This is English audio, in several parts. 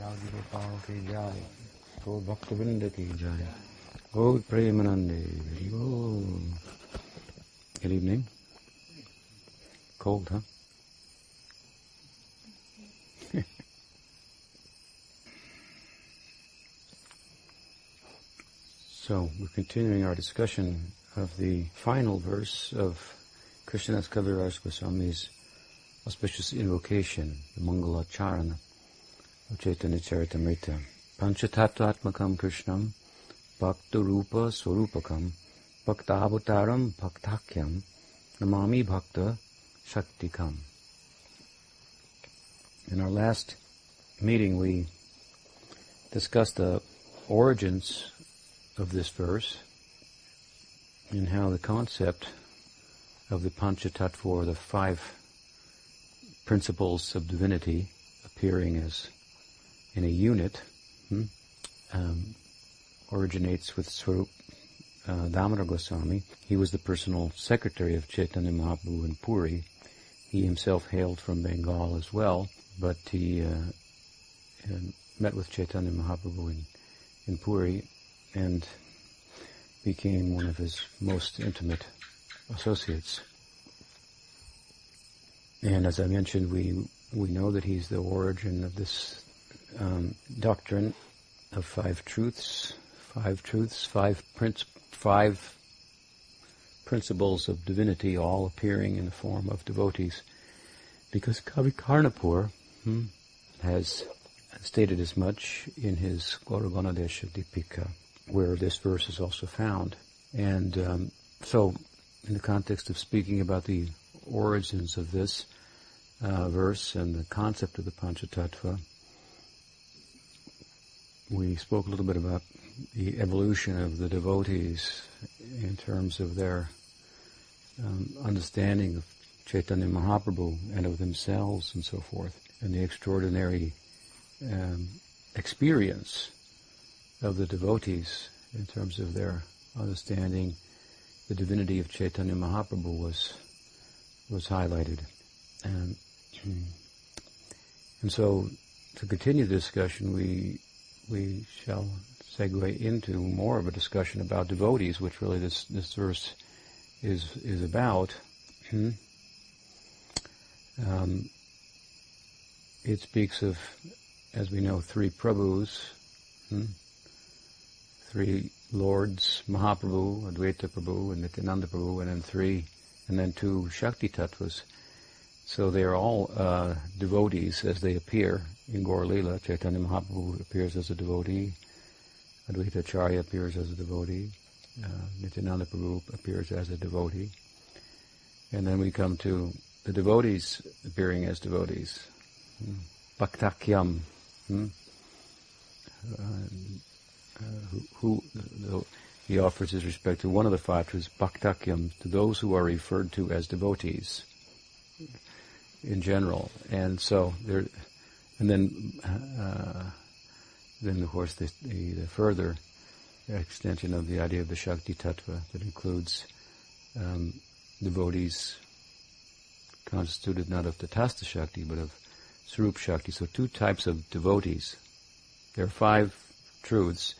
त्याग गोपाल की जाए तो की जाए Good evening. Cold, huh? so, we're continuing our discussion of the final verse of Krishnadas Kaviraj Goswami's auspicious invocation, the Mangala Charana. Chaitanya Charitamrita. Panchatattvatmakam Krishnam Bhakta Rupa Swarupakam Bhaktakyam Namami Bhakta Shaktikam. In our last meeting we discussed the origins of this verse and how the concept of the Panchatattva the five principles of divinity appearing as in a unit hmm, um, originates with Swarup uh, Damodar Goswami. He was the personal secretary of Chaitanya Mahaprabhu in Puri. He himself hailed from Bengal as well, but he uh, uh, met with Chaitanya Mahaprabhu in, in Puri and became one of his most intimate associates. And as I mentioned, we we know that he's the origin of this um, doctrine of five truths, five truths, five princ- five principles of divinity, all appearing in the form of devotees, because Kavi Karnapur hmm, has stated as much in his Gauraganadesha Dipika, where this verse is also found. And um, so, in the context of speaking about the origins of this uh, verse and the concept of the Panchatattva, we spoke a little bit about the evolution of the devotees in terms of their um, understanding of Chaitanya Mahaprabhu and of themselves and so forth, and the extraordinary um, experience of the devotees in terms of their understanding the divinity of Chaitanya Mahaprabhu was was highlighted. And, and so to continue the discussion we we shall segue into more of a discussion about devotees, which really this, this verse is is about. Hmm? Um, it speaks of, as we know, three Prabhus, hmm? three lords, Mahaprabhu, Advaita Prabhu, and Nityananda Prabhu, and then three, and then two Shakti Tattvas. So they are all uh, devotees as they appear in Gaur. Chaitanya Mahaprabhu appears as a devotee. Advaita Acharya appears as a devotee. Uh, Nityananda Prabhu appears as a devotee. And then we come to the devotees appearing as devotees. Hmm. Bhaktakyam. Hmm? Uh, uh, who, who he offers his respect to one of the five truths, bhaktakyam, to those who are referred to as devotees in general. And so there, and then, uh, then of course the, the, the, further extension of the idea of the Shakti Tattva that includes um, devotees constituted not of the Tatastha Shakti but of Swarup Shakti. So two types of devotees. There are five truths,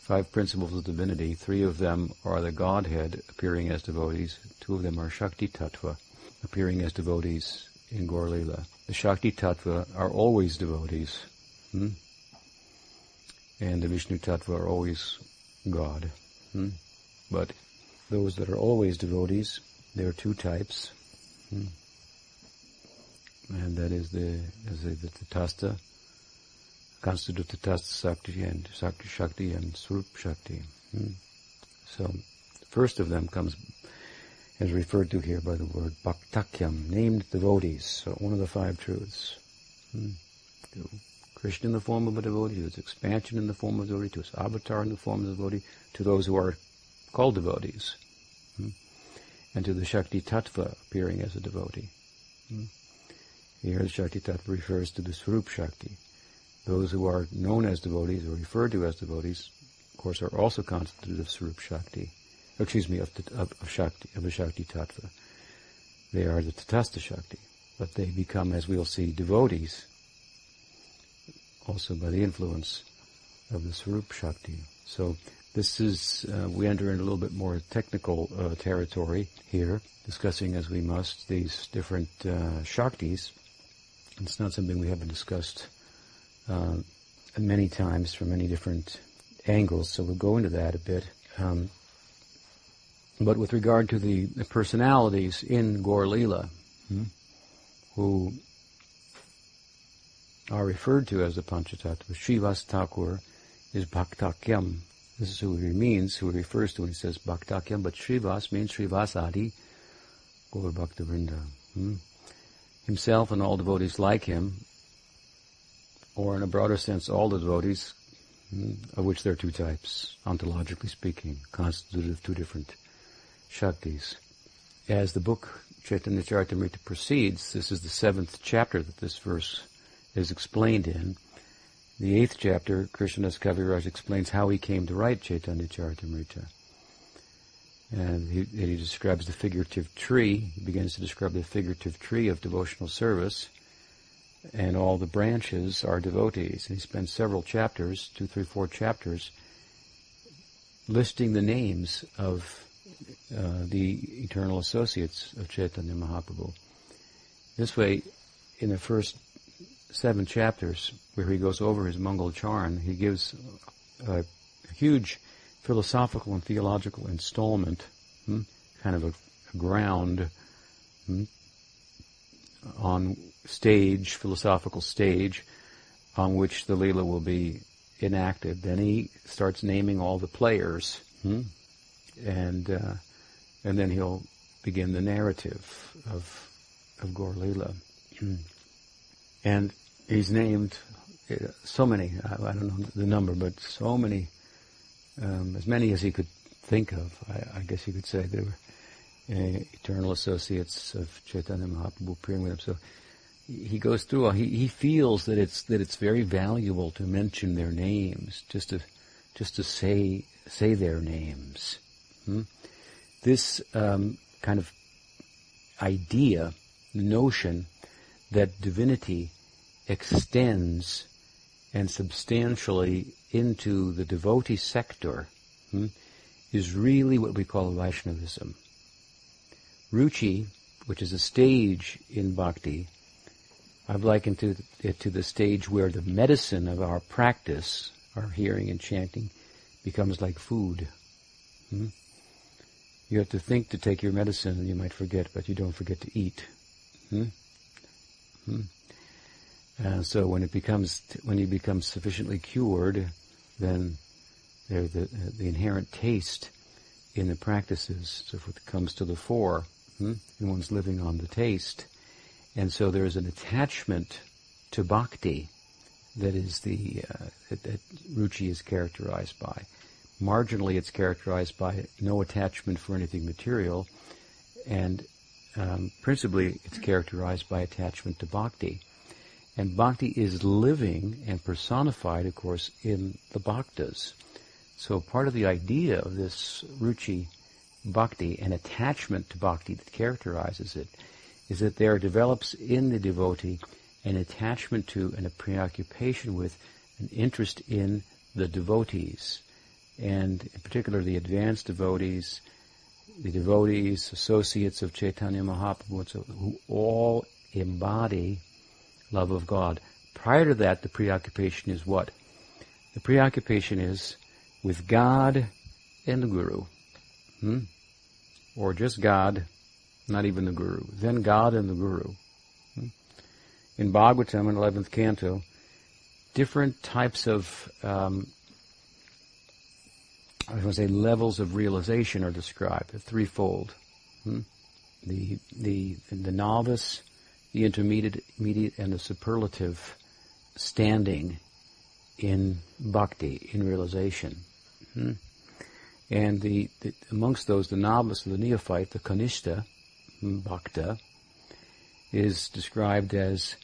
five principles of divinity. Three of them are the Godhead appearing as devotees. Two of them are Shakti Tattva appearing as devotees in Gaur. The Shakti Tattva are always devotees. Hmm? And the Vishnu Tattva are always God. Hmm? But those that are always devotees, there are two types. Hmm? And that is the, is the, the Tatastha, constitute Tatastha Shakti and Shakti Shakti and Swarup Shakti. Hmm? So, the first of them comes is referred to here by the word bhaktakyam, named devotees, so one of the five truths. Hmm. Krishna in the form of a devotee, to his expansion in the form of devotee, to his avatar in the form of devotee, to those who are called devotees, hmm. and to the Shakti Tattva appearing as a devotee. Hmm. Here the Shakti Tattva refers to the Swarup Shakti. Those who are known as devotees or referred to as devotees, of course, are also constituted of Swarup Shakti excuse me, of, the, of, of Shakti, of the Shakti Tattva. They are the Tatastha Shakti, but they become, as we'll see, devotees also by the influence of the Swarup Shakti. So this is, uh, we enter into a little bit more technical uh, territory here, discussing as we must these different uh, Shaktis. It's not something we haven't discussed uh, many times from many different angles, so we'll go into that a bit. Um, but with regard to the, the personalities in Gaur Leela, hmm, who are referred to as the Panchatattva, Srivas Thakur is Bhaktakyam. This is who he means, who he refers to when he says Bhaktakyam, but Srivas means Srivas Adi, Gaur Bhakta Vrinda. Hmm? Himself and all devotees like him, or in a broader sense, all the devotees, hmm, of which there are two types, ontologically speaking, constituted of two different Shaktis. As the book Chaitanya Charitamrita proceeds, this is the seventh chapter that this verse is explained in. The eighth chapter, Krishnadas Kaviraj explains how he came to write Chaitanya Charitamrita. And he, he describes the figurative tree. He begins to describe the figurative tree of devotional service. And all the branches are devotees. And he spends several chapters, two, three, four chapters, listing the names of uh, the eternal associates of Chaitanya Mahaprabhu. This way, in the first seven chapters, where he goes over his Mangal Charan, he gives a, a, huge philosophical and theological installment, hmm, kind of a, a ground hmm, on stage, philosophical stage, on which the Leela will be enacted. Then he starts naming all the players, hmm, and uh, and then he'll begin the narrative of of Gaur Leela. and he's named uh, so many, I, I, don't know the number, but so many, um, as many as he could think of, I, I guess you could say, they were uh, eternal associates of Chaitanya Mahaprabhu appearing with him. So he goes through, he, he feels that it's, that it's very valuable to mention their names, just to, just to say, say their names. Hmm? this um, kind of idea, notion that divinity extends and substantially into the devotee sector hmm, is really what we call Vaishnavism. Ruchi, which is a stage in bhakti, I've likened to it to the stage where the medicine of our practice, our hearing and chanting, becomes like food. Hmm? You have to think to take your medicine and you might forget, but you don't forget to eat. Hmm? Hmm. And so when it becomes, when you become sufficiently cured, then there the, the inherent taste in the practices so it comes to the fore, hmm? and one's living on the taste. And so there is an attachment to bhakti that is the, uh, that, that Ruchi is characterized by. Marginally, it's characterized by no attachment for anything material, and um, principally, it's characterized by attachment to bhakti. And bhakti is living and personified, of course, in the bhaktas. So part of the idea of this ruchi bhakti and attachment to bhakti that characterizes it is that there develops in the devotee an attachment to and a preoccupation with an interest in the devotees and in particular the advanced devotees, the devotees, associates of Chaitanya Mahaprabhu, who all embody love of God. Prior to that, the preoccupation is what? The preoccupation is with God and the Guru. Hmm? Or just God, not even the Guru. Then God and the Guru. Hmm? In Bhagavatam, in 11th canto, different types of um, I was going to say levels of realization are described, threefold. Hmm? The, the, the novice, the intermediate, and the superlative standing in bhakti, in realization. Hmm? And the, the, amongst those, the novice, the neophyte, the kanishta, hmm, bhakta, is described as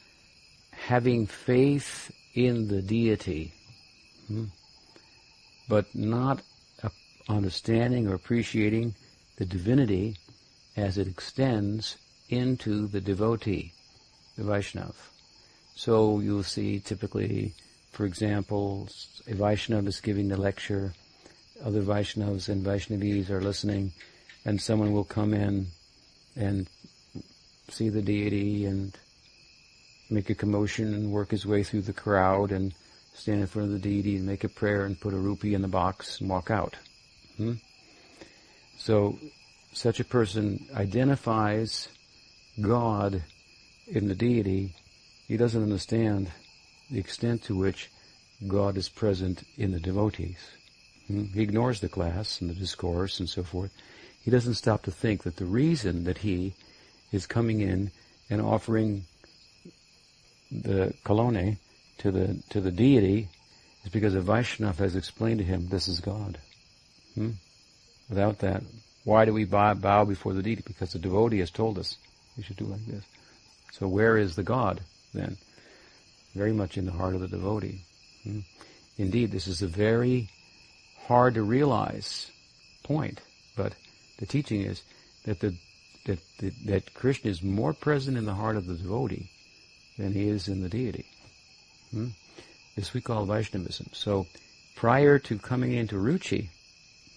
having faith in the deity, hmm? but not understanding or appreciating the divinity as it extends into the devotee, the Vaishnav. So you'll see typically for example, a Vaishnav is giving the lecture, other Vaishnavas and Vaishnavis are listening, and someone will come in and see the deity and make a commotion and work his way through the crowd and stand in front of the deity and make a prayer and put a rupee in the box and walk out. Hmm? So, such a person identifies God in the deity. He doesn't understand the extent to which God is present in the devotees. Hmm? He ignores the class and the discourse and so forth. He doesn't stop to think that the reason that he is coming in and offering the kolone to the to the deity is because a Vaishnava has explained to him this is God. Hmm? Without that, why do we bow, bow before the deity? Because the devotee has told us we should do like this. So where is the God then? Very much in the heart of the devotee. Hmm? Indeed, this is a very hard to realize point, but the teaching is that the that, that, that Krishna is more present in the heart of the devotee than he is in the deity. Hmm? This we call Vaishnavism. So prior to coming into Ruchi,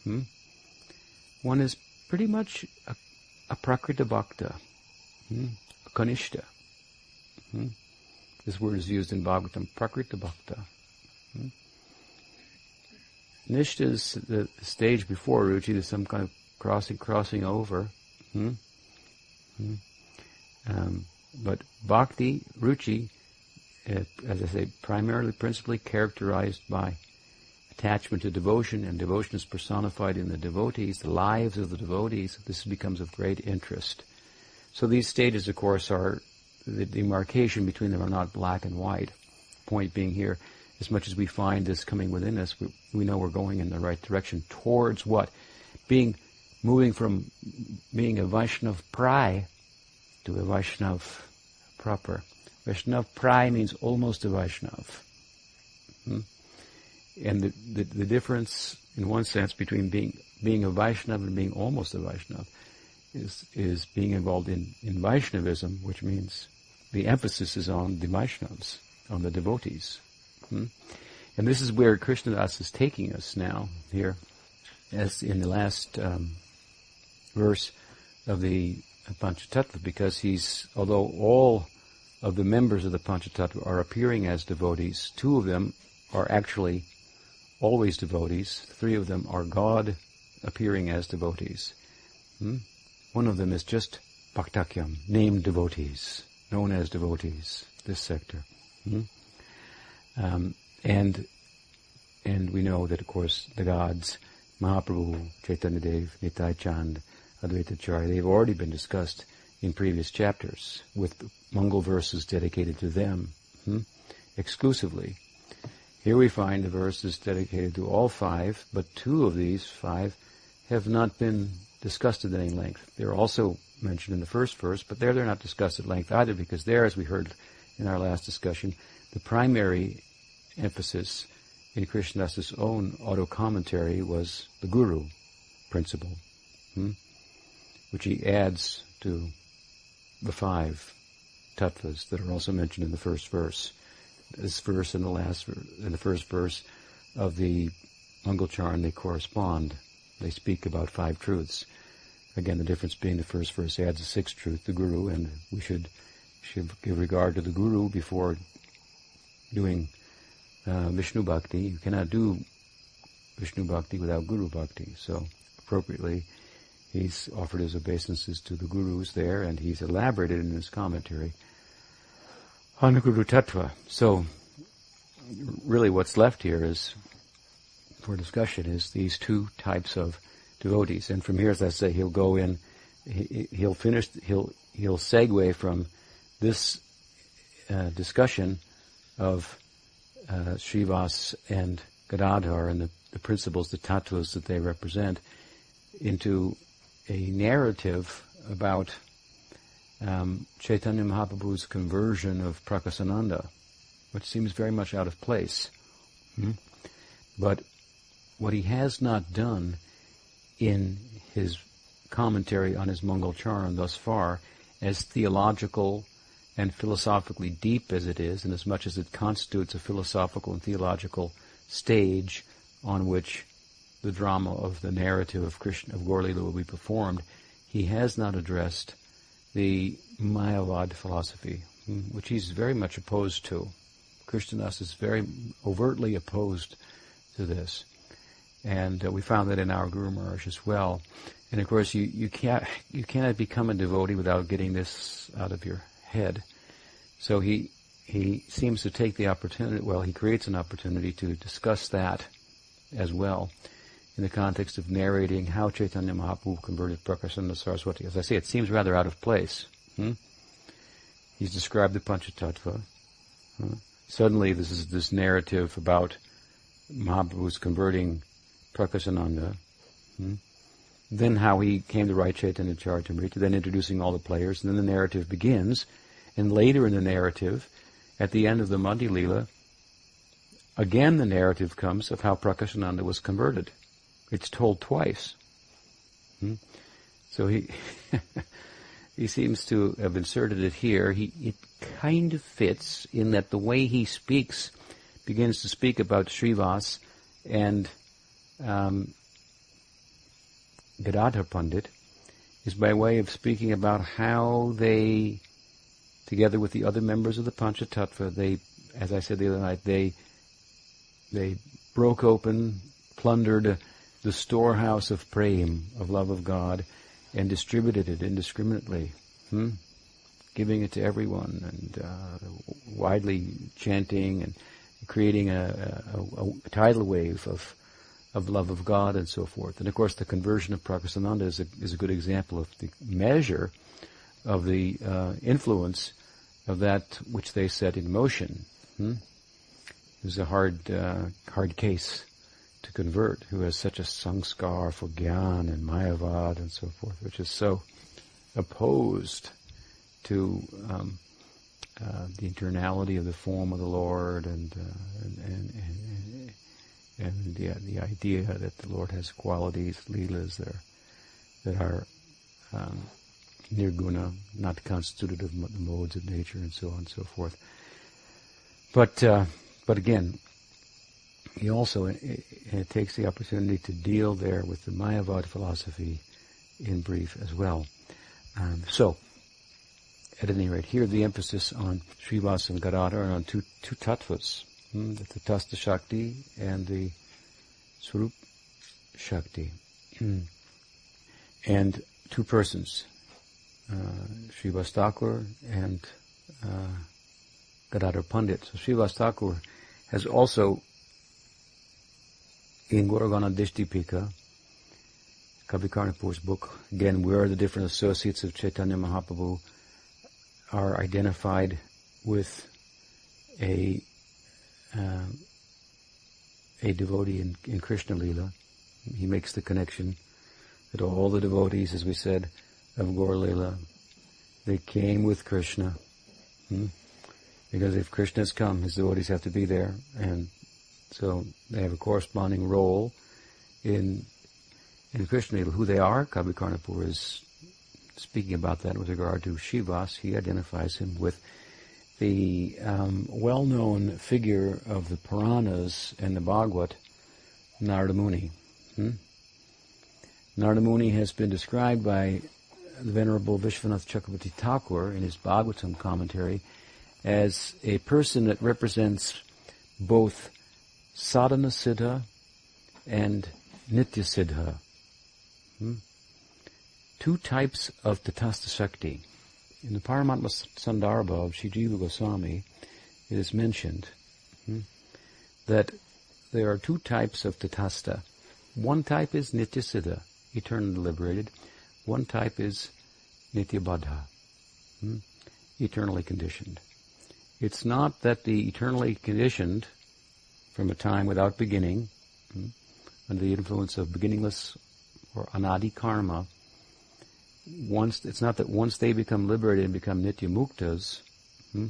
hmm, one is pretty much a, a Prakrita Bhakta, hmm, a Kanishta. Hmm. This word is used in Bhagavatam, Prakrita Bhakta. Hmm. Nishta is the stage before Ruchi, there's some kind of crossing, crossing over. Hmm? Hmm? Um, but bhakti, ruchi, uh, as I say, primarily, principally characterized by attachment to devotion, and devotion is personified in the devotees, the lives of the devotees. This becomes of great interest. So these stages, of course, are the demarcation between them are not black and white. Point being here, as much as we find this coming within us, we, we know we're going in the right direction towards what? Being, moving from being a Vaishnav Prai to a Vaishnav proper. Vaishnav Prai means almost a Vaishnav. Hmm? And the, the, the, difference, in one sense, between being, being a Vaishnav and being almost a Vaishnav is, is being involved in, in Vaishnavism, which means the emphasis is on the Vaishnavas, on the devotees. Hmm? And this is where Krishnadas is taking us now, here, as in the last um, verse of the Panchatattva because he's, although all of the members of the Panchatattva are appearing as devotees, two of them are actually always devotees, three of them are God appearing as devotees. Hmm? One of them is just Bhaktakyam, named devotees, known as devotees, this sector. Hmm? Um, and and we know that, of course, the gods, Mahaprabhu, Chaitanya Dev, Nitai Chand, Advaita Acharya, they've already been discussed in previous chapters with Mangal verses dedicated to them hmm, exclusively. Here we find the verses dedicated to all five, but two of these five have not been discussed at any length. They're also mentioned in the first verse, but there they're not discussed at length either because there, as we heard in our last discussion, the primary emphasis in Krishnadas' own auto-commentary was the guru principle. Hmm? which he adds to the five tattvas that are also mentioned in the first verse. This verse and the last, in the first verse of the Mangalcharan, they correspond. They speak about five truths. Again, the difference being the first verse adds a sixth truth, the Guru, and we should should give regard to the Guru before doing uh, Vishnu Bhakti. You cannot do Vishnu Bhakti without Guru Bhakti. So, appropriately, He's offered his obeisances to the gurus there, and he's elaborated in his commentary on the Guru Tattva. So, really, what's left here is for discussion is these two types of devotees. And from here, as I say, he'll go in, he, will finish, he'll he'll segue from this uh, discussion of uh, Srivas and Gadadhar and the, the principles, the tattvas that they represent, into a narrative about um, Chaitanya Mahaprabhu's conversion of Prakasananda, which seems very much out of place. Hmm? But what he has not done in his commentary on his Mangal Charan thus far as theological and philosophically deep as it is, and as much as it constitutes a philosophical and theological stage on which the drama of the narrative of Krishna of Gaur will be performed, he has not addressed the Mayavad philosophy, which he's very much opposed to. Krishnadas is very overtly opposed to this. And uh, we found that in our Guru Maharaj as well. And of course, you, you can't you cannot become a devotee without getting this out of your head. So he he seems to take the opportunity. Well, he creates an opportunity to discuss that as well in the context of narrating how Chaitanya Mahaprabhu converted Prakashananda Saraswati. As I say, it seems rather out of place. Hmm? He's described the Panchatattva. Huh? Suddenly, this is this narrative about Mahaprabhu's converting Prakashananda. Hmm? Then how he came to write Chaitanya Charitamrita, then introducing all the players, and then the narrative begins. And later in the narrative, at the end of the Madhya Lila, again the narrative comes of how Prakashananda was converted. It's told twice. Hmm? So he he seems to have inserted it here. He it kind of fits in that the way he speaks begins to speak about Srivas and um, Gadadhar Pandit is by way of speaking about how they, together with the other members of the Panchatattva, they, as I said the other night, they they broke open, plundered the storehouse of prem, of love of God, and distributed it indiscriminately, hmm? giving it to everyone and uh, widely chanting and creating a, a, a, tidal wave of of love of God and so forth. And of course, the conversion of Prakasananda is a, is a good example of the measure of the uh, influence of that which they set in motion. Hmm? It was a hard, uh, hard case to convert, who has such a sanskar for gyan and mayavad and so forth, which is so opposed to um, uh, the internality of the form of the Lord and, uh, and, and, and, and the, the idea that the Lord has qualities, leelas that are, that are um, nirguna, not constituted of modes of nature and so on and so forth. But, uh, but again, he also it, it takes the opportunity to deal there with the Mayavad philosophy in brief as well. Um, so, at any rate, here the emphasis on Srivas and Gadadhar and on two, two tattvas, hmm, the Tatastha Shakti and the Swarup Shakti. Hmm. and two persons, uh, Srivas Thakur and uh, Gadadhar Pandit. So Srivas Thakur has also in Gauragana Dishtipika, Kavi Karnapur's book, again, where the different associates of Chaitanya Mahaprabhu are identified with a uh, a devotee in, in Krishna Lila. He makes the connection that all the devotees, as we said, of Gaur Lila, they came with Krishna. Hmm? Because if Krishna has come, his devotees have to be there, and so they have a corresponding role in in Krishna Who they are, Kavi Karnapur is speaking about that with regard to Srivas. He identifies him with the um, well-known figure of the Puranas and the Bhagavad, Narada Muni. Hmm? Narada Muni has been described by the Venerable Vishwanath Chakravarti Thakur in his Bhagavatam commentary as a person that represents both sadhana siddha and nitya siddha. Hmm? Two types of tatastha shakti. In the Paramatma Sandarbha of Sri Jiva Goswami, it is mentioned hmm, that there are two types of tatastha. One type is nitya siddha, eternally liberated. One type is nitya baddha, hmm, eternally conditioned. It's not that the eternally conditioned from a time without beginning, hmm, under the influence of beginningless or anadi karma, once it's not that once they become liberated and become nitya muktas, hmm,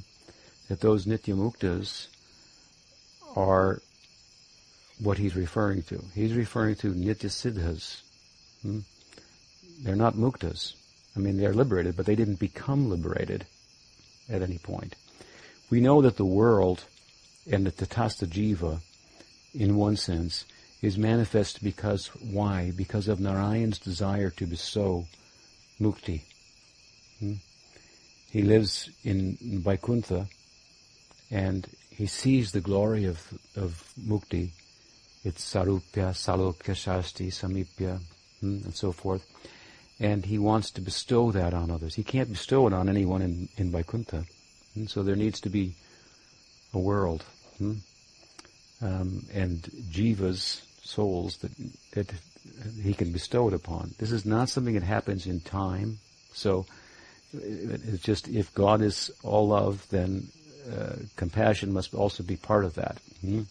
that those nitya muktas are what he's referring to. He's referring to nityasiddhas. Hmm. They're not muktas. I mean, they're liberated, but they didn't become liberated at any point. We know that the world and the Tatastha Jiva, in one sense, is manifest because, why? Because of Narayan's desire to bestow mukti. Hmm? He lives in Vaikuntha and he sees the glory of, of mukti. It's sarupya, salokya, shasti, samipya, hmm, and so forth. And he wants to bestow that on others. He can't bestow it on anyone in, in Vaikuntha. And hmm, so there needs to be a world. Hmm? Um, and jivas, souls, that, that he can bestow it upon. This is not something that happens in time. So it's just if God is all love, then uh, compassion must also be part of that. Hmm?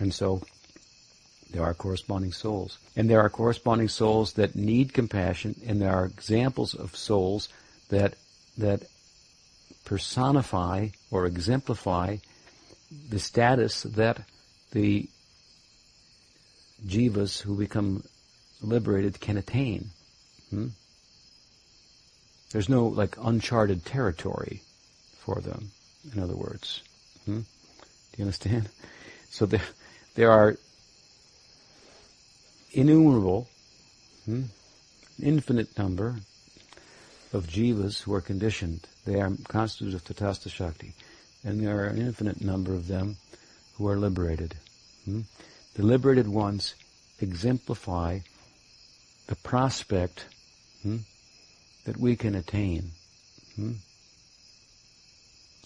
And so there are corresponding souls. And there are corresponding souls that need compassion, and there are examples of souls that that personify or exemplify the status that the jivas who become liberated can attain. Hmm? There's no like uncharted territory for them, in other words. Hmm? Do you understand? So there, there are innumerable, hmm, infinite number of jivas who are conditioned. They are constituted of tatastha shakti. And there are an infinite number of them who are liberated. Hmm? The liberated ones exemplify the prospect hmm, that we can attain. Hmm?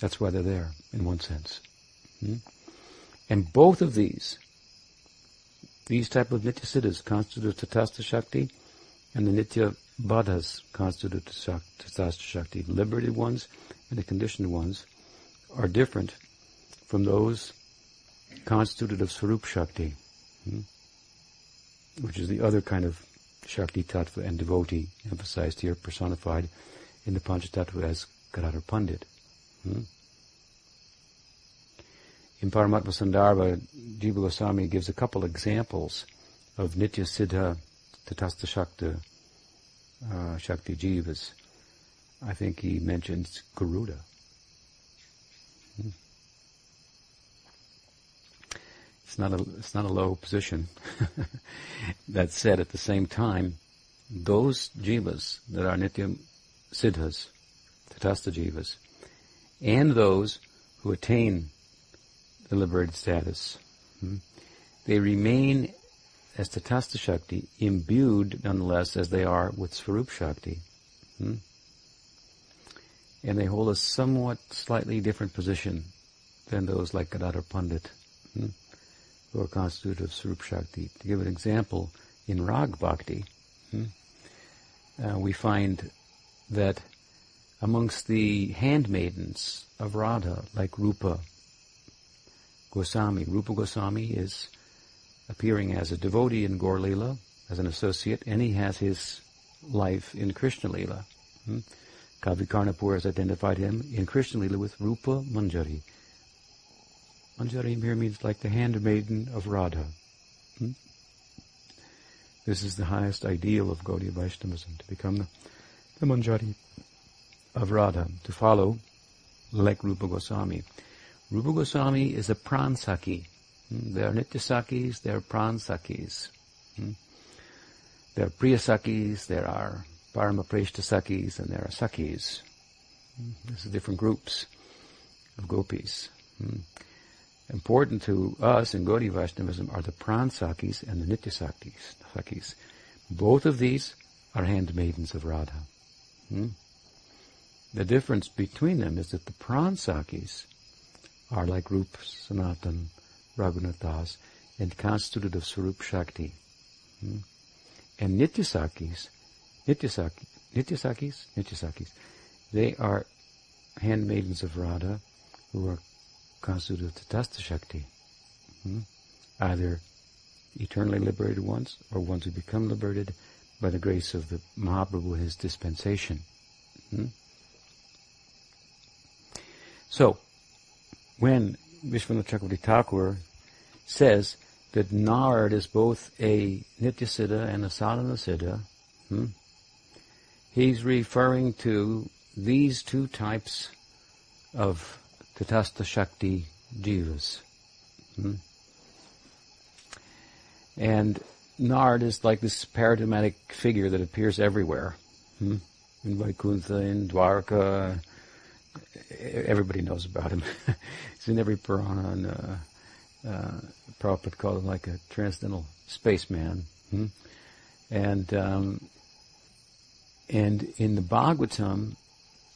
That's why they're there, in one sense. Hmm? And both of these, these type of nitya siddhas constitute tatastha shakti, and the nitya baddhas constitute tatastha shakti. Liberated ones and the conditioned ones are different from those constituted of swarup shakti, hmm? which is the other kind of shakti tattva and devotee emphasized here, personified in the Panchatattva as Gadadhar Pandit. Hmm? In Paramatma Sandarbha, Jiva Goswami gives a couple examples of Nitya Siddha Tatastha Shakti, uh, Shakti Jivas. I think he mentions Garuda. Hmm. It's not a it's not a low position. that said, at the same time, those jivas that are nitya siddhas, tatastha jivas, and those who attain the liberated status. Hmm? They remain as Tatastha Shakti, imbued nonetheless as they are with Swarup Shakti. And they hold a somewhat slightly different position than those like Gadadhar Pandit, hmm? who are constituted of Swarup Shakti. To give an example, in Rag Bhakti, hmm? uh, we find that amongst the handmaidens of Radha, like Rupa, Goswami. Rupa Goswami is appearing as a devotee in Gaur Leela, as an associate, and he has his life in Krishna Leela. Hmm? Kavi Karnapur has identified him in Krishna Leela with Rupa Manjari. Manjari here means like the handmaiden of Radha. Hmm? This is the highest ideal of Gaudiya Vaishnavism, to become the, the Manjari of Radha, to follow like Rupa Goswami. Rupa Goswami is a pransaki. Hmm? There are nityasakis, there are pransakis. Hmm? There are priyasakis, there are paramapreshtasakis, and there are sakis. Hmm? This is different groups of gopis. Important to us in Gaudiya Vaishnavism are the pransakis and the nityasakis. Sakis. Both of these are handmaidens of Radha. Hmm? The difference between them is that the pransakis are like Rup Sanatan, Raghunath Das, and constituted of Swarup Shakti. Hmm? And Nityasakis, Nityasaki, Nityasakis, Nityasakis, they are handmaidens of Radha who are constituted of Tatastha Shakti. Hmm? Either eternally liberated ones or ones who become liberated by the grace of the Mahaprabhu, his dispensation. Hmm? So, when Vishwanath Chakravarti Thakur says that Narad is both a Nityasiddha and a Sadhana Siddha, hmm, he's referring to these two types of Tatastha Shakti jivas. Hmm? And Narad is like this paradigmatic figure that appears everywhere. Hmm? In Vaikuntha, in Dwarka, everybody knows about him. He's in every Purana, and uh, uh, Prabhupada called him like a transcendental spaceman. Hmm? And um, and in the Bhagavatam,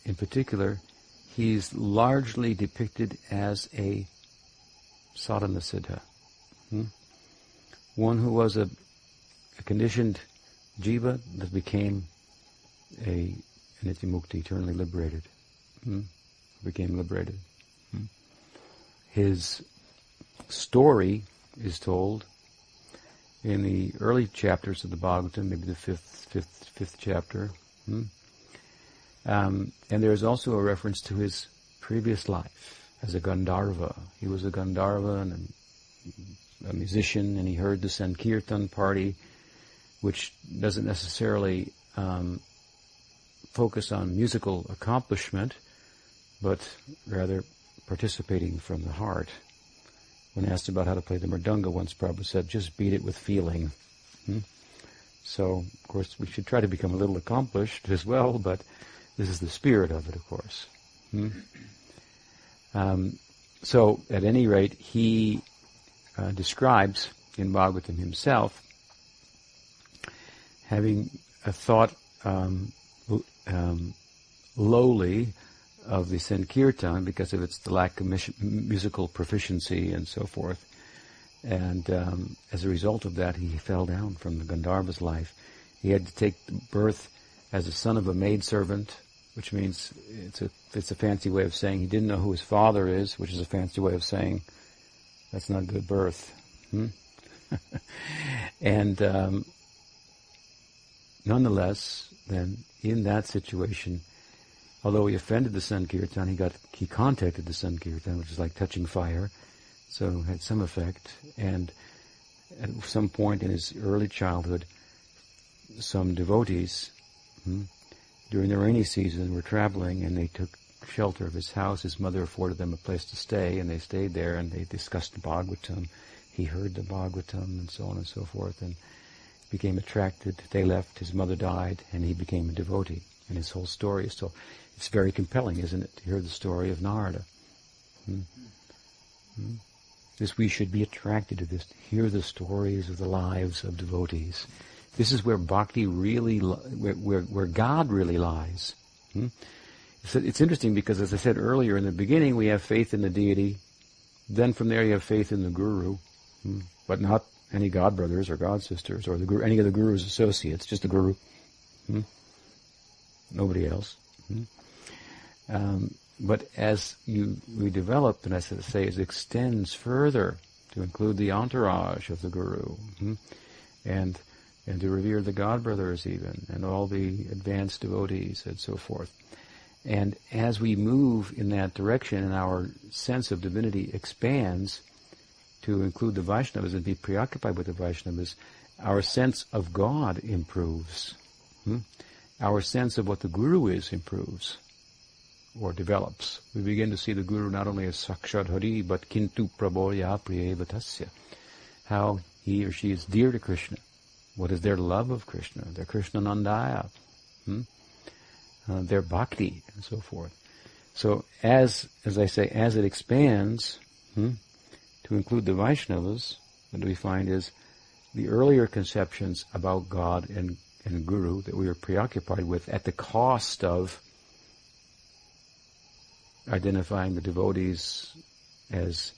in particular, he's largely depicted as a sadhana siddha. Hmm? One who was a, a, conditioned jiva that became a mukti, eternally liberated. Hmm? Became liberated. Hmm? His story is told in the early chapters of the Bhagavatam, maybe the fifth, fifth, fifth chapter. Hmm? Um, and there is also a reference to his previous life as a Gandharva. He was a Gandharva and a, a musician, and he heard the Sankirtan party, which doesn't necessarily um, focus on musical accomplishment, but rather participating from the heart. When asked about how to play the mridanga once, Prabhupada said, just beat it with feeling. Hmm? So, of course, we should try to become a little accomplished as well, but this is the spirit of it, of course. Hmm? Um, so, at any rate, he uh, describes in Bhagavatam himself having a thought um, um, lowly of the Sankirtan because of its lack of musical proficiency and so forth. And um, as a result of that, he fell down from the Gandharva's life. He had to take birth as a son of a maidservant, which means it's a it's a fancy way of saying he didn't know who his father is, which is a fancy way of saying that's not a good birth. Hmm? and um, nonetheless, then in that situation, although he offended the Sankirtan, he got he contacted the Sankirtan, which is like touching fire, so had some effect. And at some point in his early childhood, some devotees, hmm, during the rainy season, were traveling, and they took shelter of his house. His mother afforded them a place to stay, and they stayed there, and they discussed the Bhagavatam. He heard the Bhagavatam, and so on and so forth, and became attracted. They left. His mother died, and he became a devotee. And his whole story is told. It's very compelling, isn't it, to hear the story of Narada? Hmm? Hmm? This we should be attracted to this, to hear the stories of the lives of devotees. This is where bhakti really, where, where, where God really lies. Hmm? It's, it's interesting because, as I said earlier, in the beginning we have faith in the deity. Then from there you have faith in the guru, hmm? but not any god brothers or god sisters or the any of the guru's associates, just the guru. Hmm? Nobody else. Hmm? Um, but as you we develop, and as I say, it extends further to include the entourage of the guru, hmm? and and to revere the God brothers even, and all the advanced devotees and so forth. And as we move in that direction and our sense of divinity expands to include the Vaishnavas and be preoccupied with the Vaishnavas, our sense of God improves. Hmm? Our sense of what the Guru is improves or develops. We begin to see the Guru not only as Sakshat Hari, but Kintu Prabhoya Priyevatasya. How he or she is dear to Krishna. What is their love of Krishna? Their Krishna Nandaya. Hmm? uh, their bhakti, and so forth. So as, as I say, as it expands hmm, to include the Vaishnavas, what we find is the earlier conceptions about God and, and Guru that we are preoccupied with at the cost of identifying the devotees as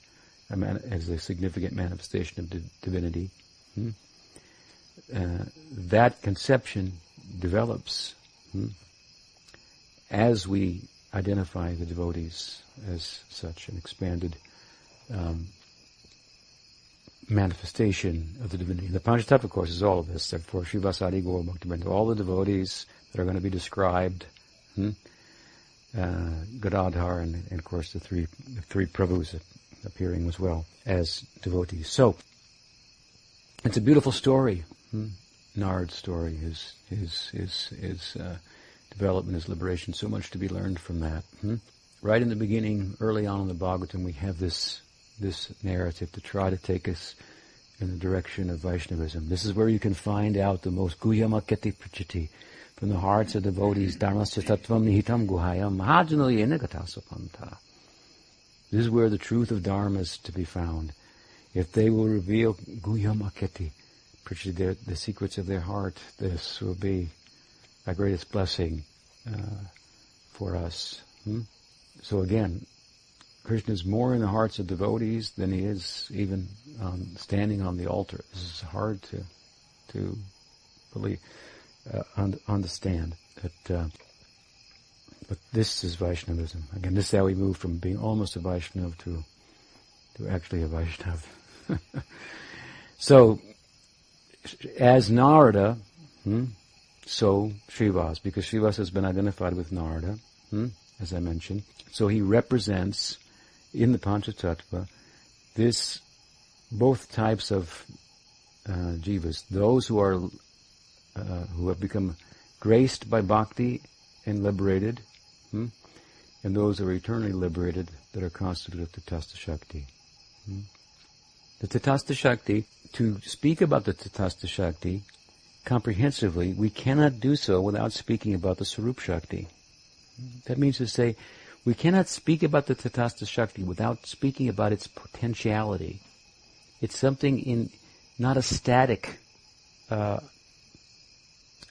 a, man, as a significant manifestation of divinity. Hmm? Uh, that conception develops hmm, as we identify the devotees as such an expanded um, manifestation of the divinity. The Panchatattva, of course, is all of this. Therefore, Srivasadi Gaur Bhakti all the devotees that are going to be described, hmm? Uh, Gadadhar, and, and, of course the three the three Prabhus appearing as well as devotees. So, it's a beautiful story. Hmm? Narad's story, his his his his uh, development is liberation. So much to be learned from that. Hmm? Right in the beginning, early on in the Bhagavatam, we have this this narrative to try to take us in the direction of Vaishnavism. This is where you can find out the most guhyamaketi prachiti from the hearts of devotees. Dharmasya tattvam nihitam guhayam mahajano yenagatasapanta. This is where the truth of Dharma is to be found. If they will reveal guhyamaketi, prachiti, the secrets of their heart, this will be a greatest blessing uh, for us. Hmm? So again, Krishna is more in the hearts of devotees than he is even um, standing on the altar. This is hard to to believe, uh, un- understand. That, uh, but this is Vaishnavism. Again, this is how we move from being almost a Vaishnav to to actually a Vaishnav. so, as Narada, hmm, so Srivas, because Srivas has been identified with Narada, hmm, as I mentioned. So he represents in the Panchatattva this both types of uh, jivas, those who are uh, who have become graced by bhakti and liberated, hmm, and those who are eternally liberated that are constituted of Tatastha Shakti. Hmm. The Tatastha Shakti, to speak about the Tatastha Shakti comprehensively, we cannot do so without speaking about the Swarup Shakti. That means to say, we cannot speak about the Tatastha Shakti without speaking about its potentiality. It's something in, not a static uh,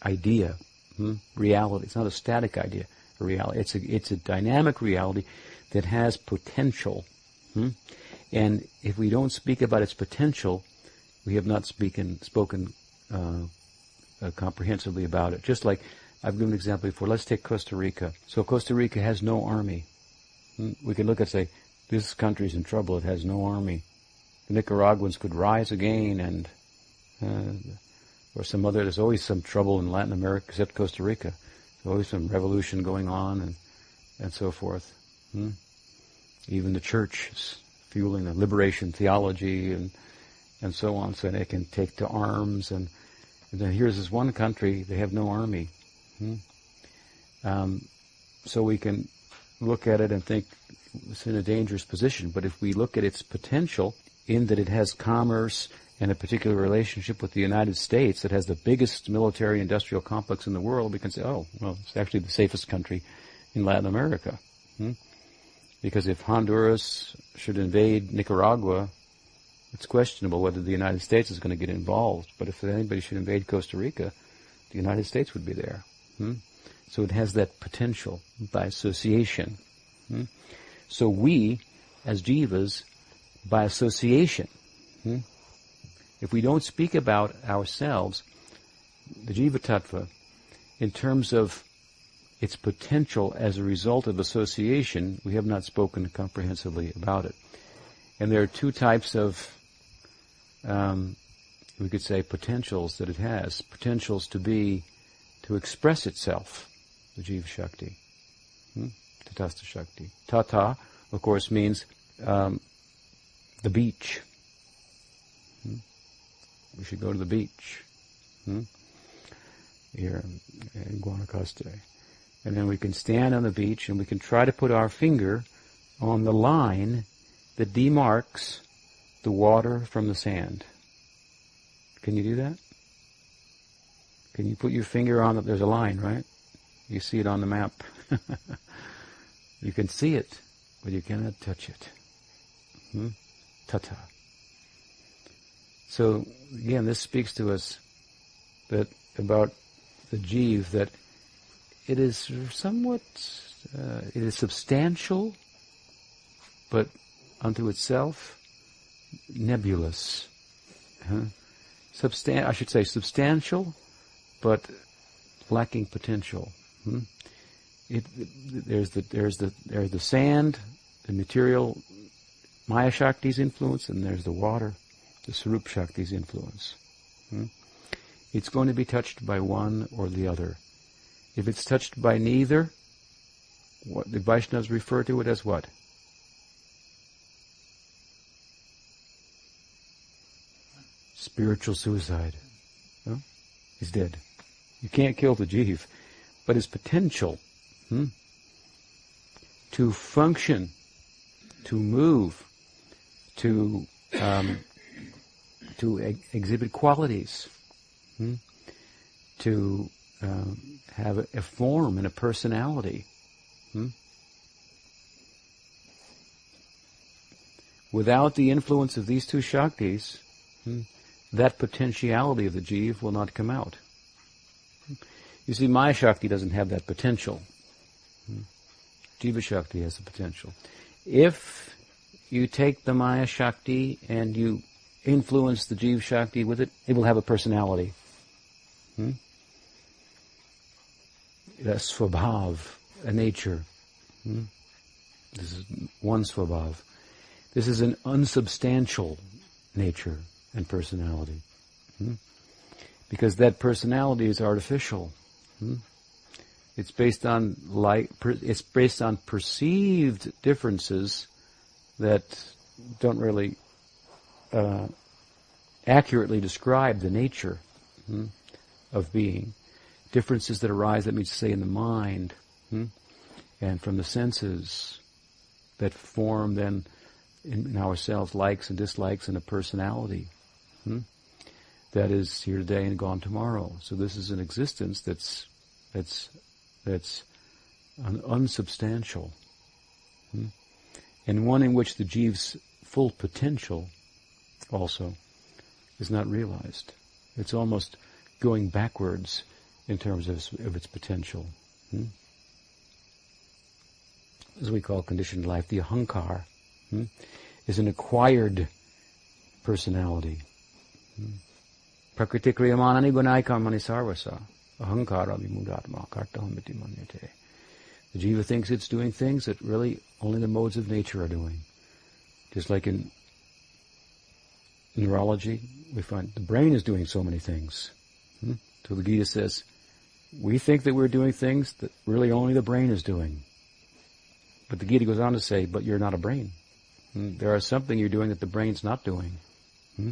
idea, hmm? reality. It's not a static idea, a reality. It's a, it's a dynamic reality that has potential. Hmm? And if we don't speak about its potential, we have not speaken, spoken uh, uh, comprehensively about it. Just like I've given an example before. Let's take Costa Rica. So Costa Rica has no army. Hmm? We could look and say, this country's in trouble. It has no army. The Nicaraguans could rise again and, uh, or some other, there's always some trouble in Latin America except Costa Rica. There's always some revolution going on and, and so forth. Hmm? Even the church is fueling the liberation theology and, and so on so they can take to arms and, and then here's this one country, they have no army. Hmm? Um, so we can look at it and think it's in a dangerous position. But if we look at its potential in that it has commerce and a particular relationship with the United States that has the biggest military industrial complex in the world, we can say, oh, well, it's actually the safest country in Latin America. Hmm? Because if Honduras should invade Nicaragua, it's questionable whether the United States is going to get involved. But if anybody should invade Costa Rica, the United States would be there. Hmm? So it has that potential by association. Hmm? So we, as jivas, by association, hmm? If we don't speak about ourselves, the jiva tattva, in terms of its potential as a result of association, we have not spoken comprehensively about it. And there are two types of, um, we could say, potentials that it has. Potentials to be, to express itself, the Jiva Shakti, hmm? Tatastha Shakti. Tata, of course, means um, the beach. Hmm? We should go to the beach. Hmm? Here in Guanacaste. And then we can stand on the beach and we can try to put our finger on the line that demarks the water from the sand. Can you do that? Can you put your finger on it? There's a line, right? You see it on the map. you can see it, but you cannot touch it. Hmm? Tata. So again, this speaks to us that about the jiv that it is somewhat, uh, it is substantial, but unto itself nebulous. Huh? Substan- I should say substantial, but lacking potential. Hmm? It, there's the there's the there's the sand, the material, Maya Shakti's influence, and there's the water, the Swarup Shakti's influence. Hmm? It's going to be touched by one or the other. If it's touched by neither, what the Vaishnavas refer to it as what? Spiritual suicide. Huh? He's dead. You can't kill the jiv, but his potential hmm, to function, to move, to um, to ex- exhibit qualities, hmm, to um, have a, a, form and a personality. Hmm? Without the influence of these two Shaktis, hmm, that potentiality of the Jeev will not come out. You see, Maya Shakti doesn't have that potential. Hmm. Jiva Shakti has the potential. If you take the Maya Shakti and you influence the Jiva Shakti with it, it will have a personality. Hmm? A svabhav, a nature. Hmm? This is one svabhav. This is an unsubstantial nature and personality. Hmm? Because that personality is artificial. Hmm? It's based on like it's based on perceived differences that don't really uh, accurately describe the nature hmm, of being. Differences that arise, that means to say, in the mind hmm, and from the senses that form then in, in ourselves likes and dislikes and a personality hmm, that is here today and gone tomorrow. So this is an existence that's that's that's un- unsubstantial, hmm? and one in which the jiva's full potential also is not realized. It's almost going backwards in terms of, of its potential. Hmm? As we call conditioned life, the ahankar hmm, is an acquired personality. Hmm? Prakriti kriyamanani gunai karmani sarvasa. Ahankara vimudatma kartahamiti manyate. The jiva thinks it's doing things that really only the modes of nature are doing. Just like in neurology, we find the brain is doing so many things. Hmm? So the Gita says, we think that we're doing things that really only the brain is doing. But the Gita goes on to say, but you're not a brain. Hmm? There is something you're doing that the brain's not doing. Hmm?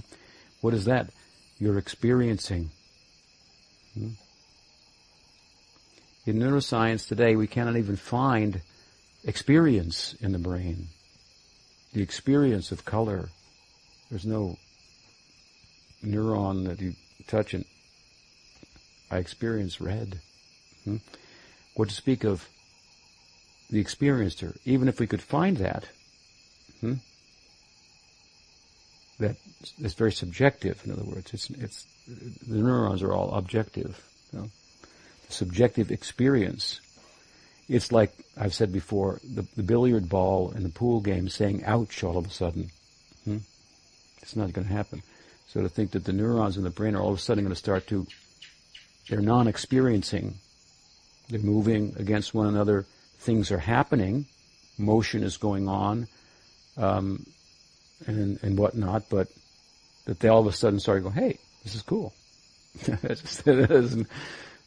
What is that? You're experiencing. Hmm? In neuroscience today, we cannot even find experience in the brain. The experience of color. There's no neuron that you touch and I experience red. Hmm? What to speak of the experiencer? Even if we could find that, hmm? that is very subjective. In other words, it's it's the neurons are all objective. You know? subjective experience. It's like I've said before, the, the, billiard ball in the pool game saying "ouch" all of a sudden. Hmm? It's not going to happen. So to think that the neurons in the brain are all of a sudden going to start to, they're non-experiencing. They're moving against one another. Things are happening. Motion is going on, um, and and whatnot. But that they all of a sudden start going, "Hey, this is cool."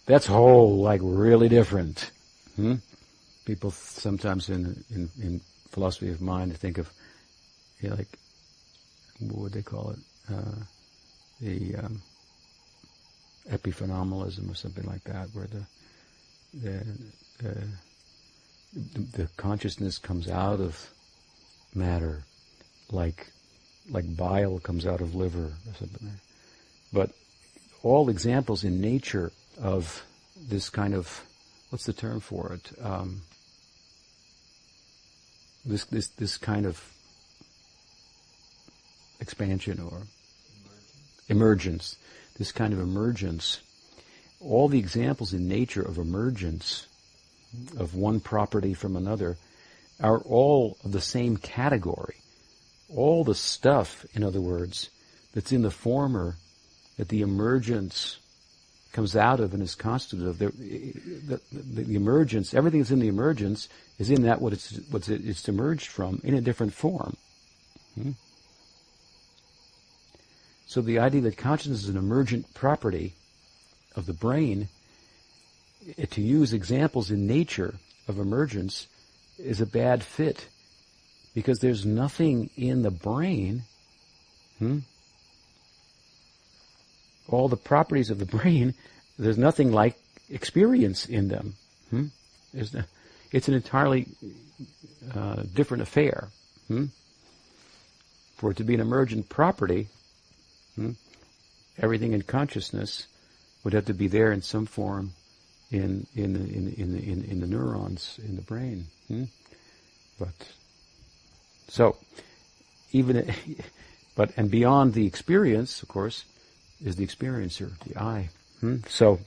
that's whole like really different. Hmm? People sometimes in, in in philosophy of mind think of you know, like what would they call it? Uh, the um, epiphenomenalism or something like that, where the the, uh, the, the consciousness comes out of matter, like like bile comes out of liver or something. But all examples in nature of this kind of what's the term for it? Um, this this this kind of expansion or emergence, this kind of emergence, all the examples in nature of emergence of one property from another are all of the same category. All the stuff, in other words, that's in the former, that the emergence comes out of and is constitutive. The, the, the, the, emergence, everything that's in the emergence is in that what it's, what it's emerged from in a different form. Hmm? So the idea that consciousness is an emergent property of the brain, eh, to use examples in nature of emergence, is a bad fit. Because there's nothing in the brain, hmm? all the properties of the brain, there's nothing like experience in them. Hmm? It's an entirely uh, different affair. Hmm? For it to be an emergent property, hmm, everything in consciousness would have to be there in some form in in the, in in in, in the neurons in the brain. Hmm? But so even but and beyond the experience, of course, is the experiencer, the I. Hmm? So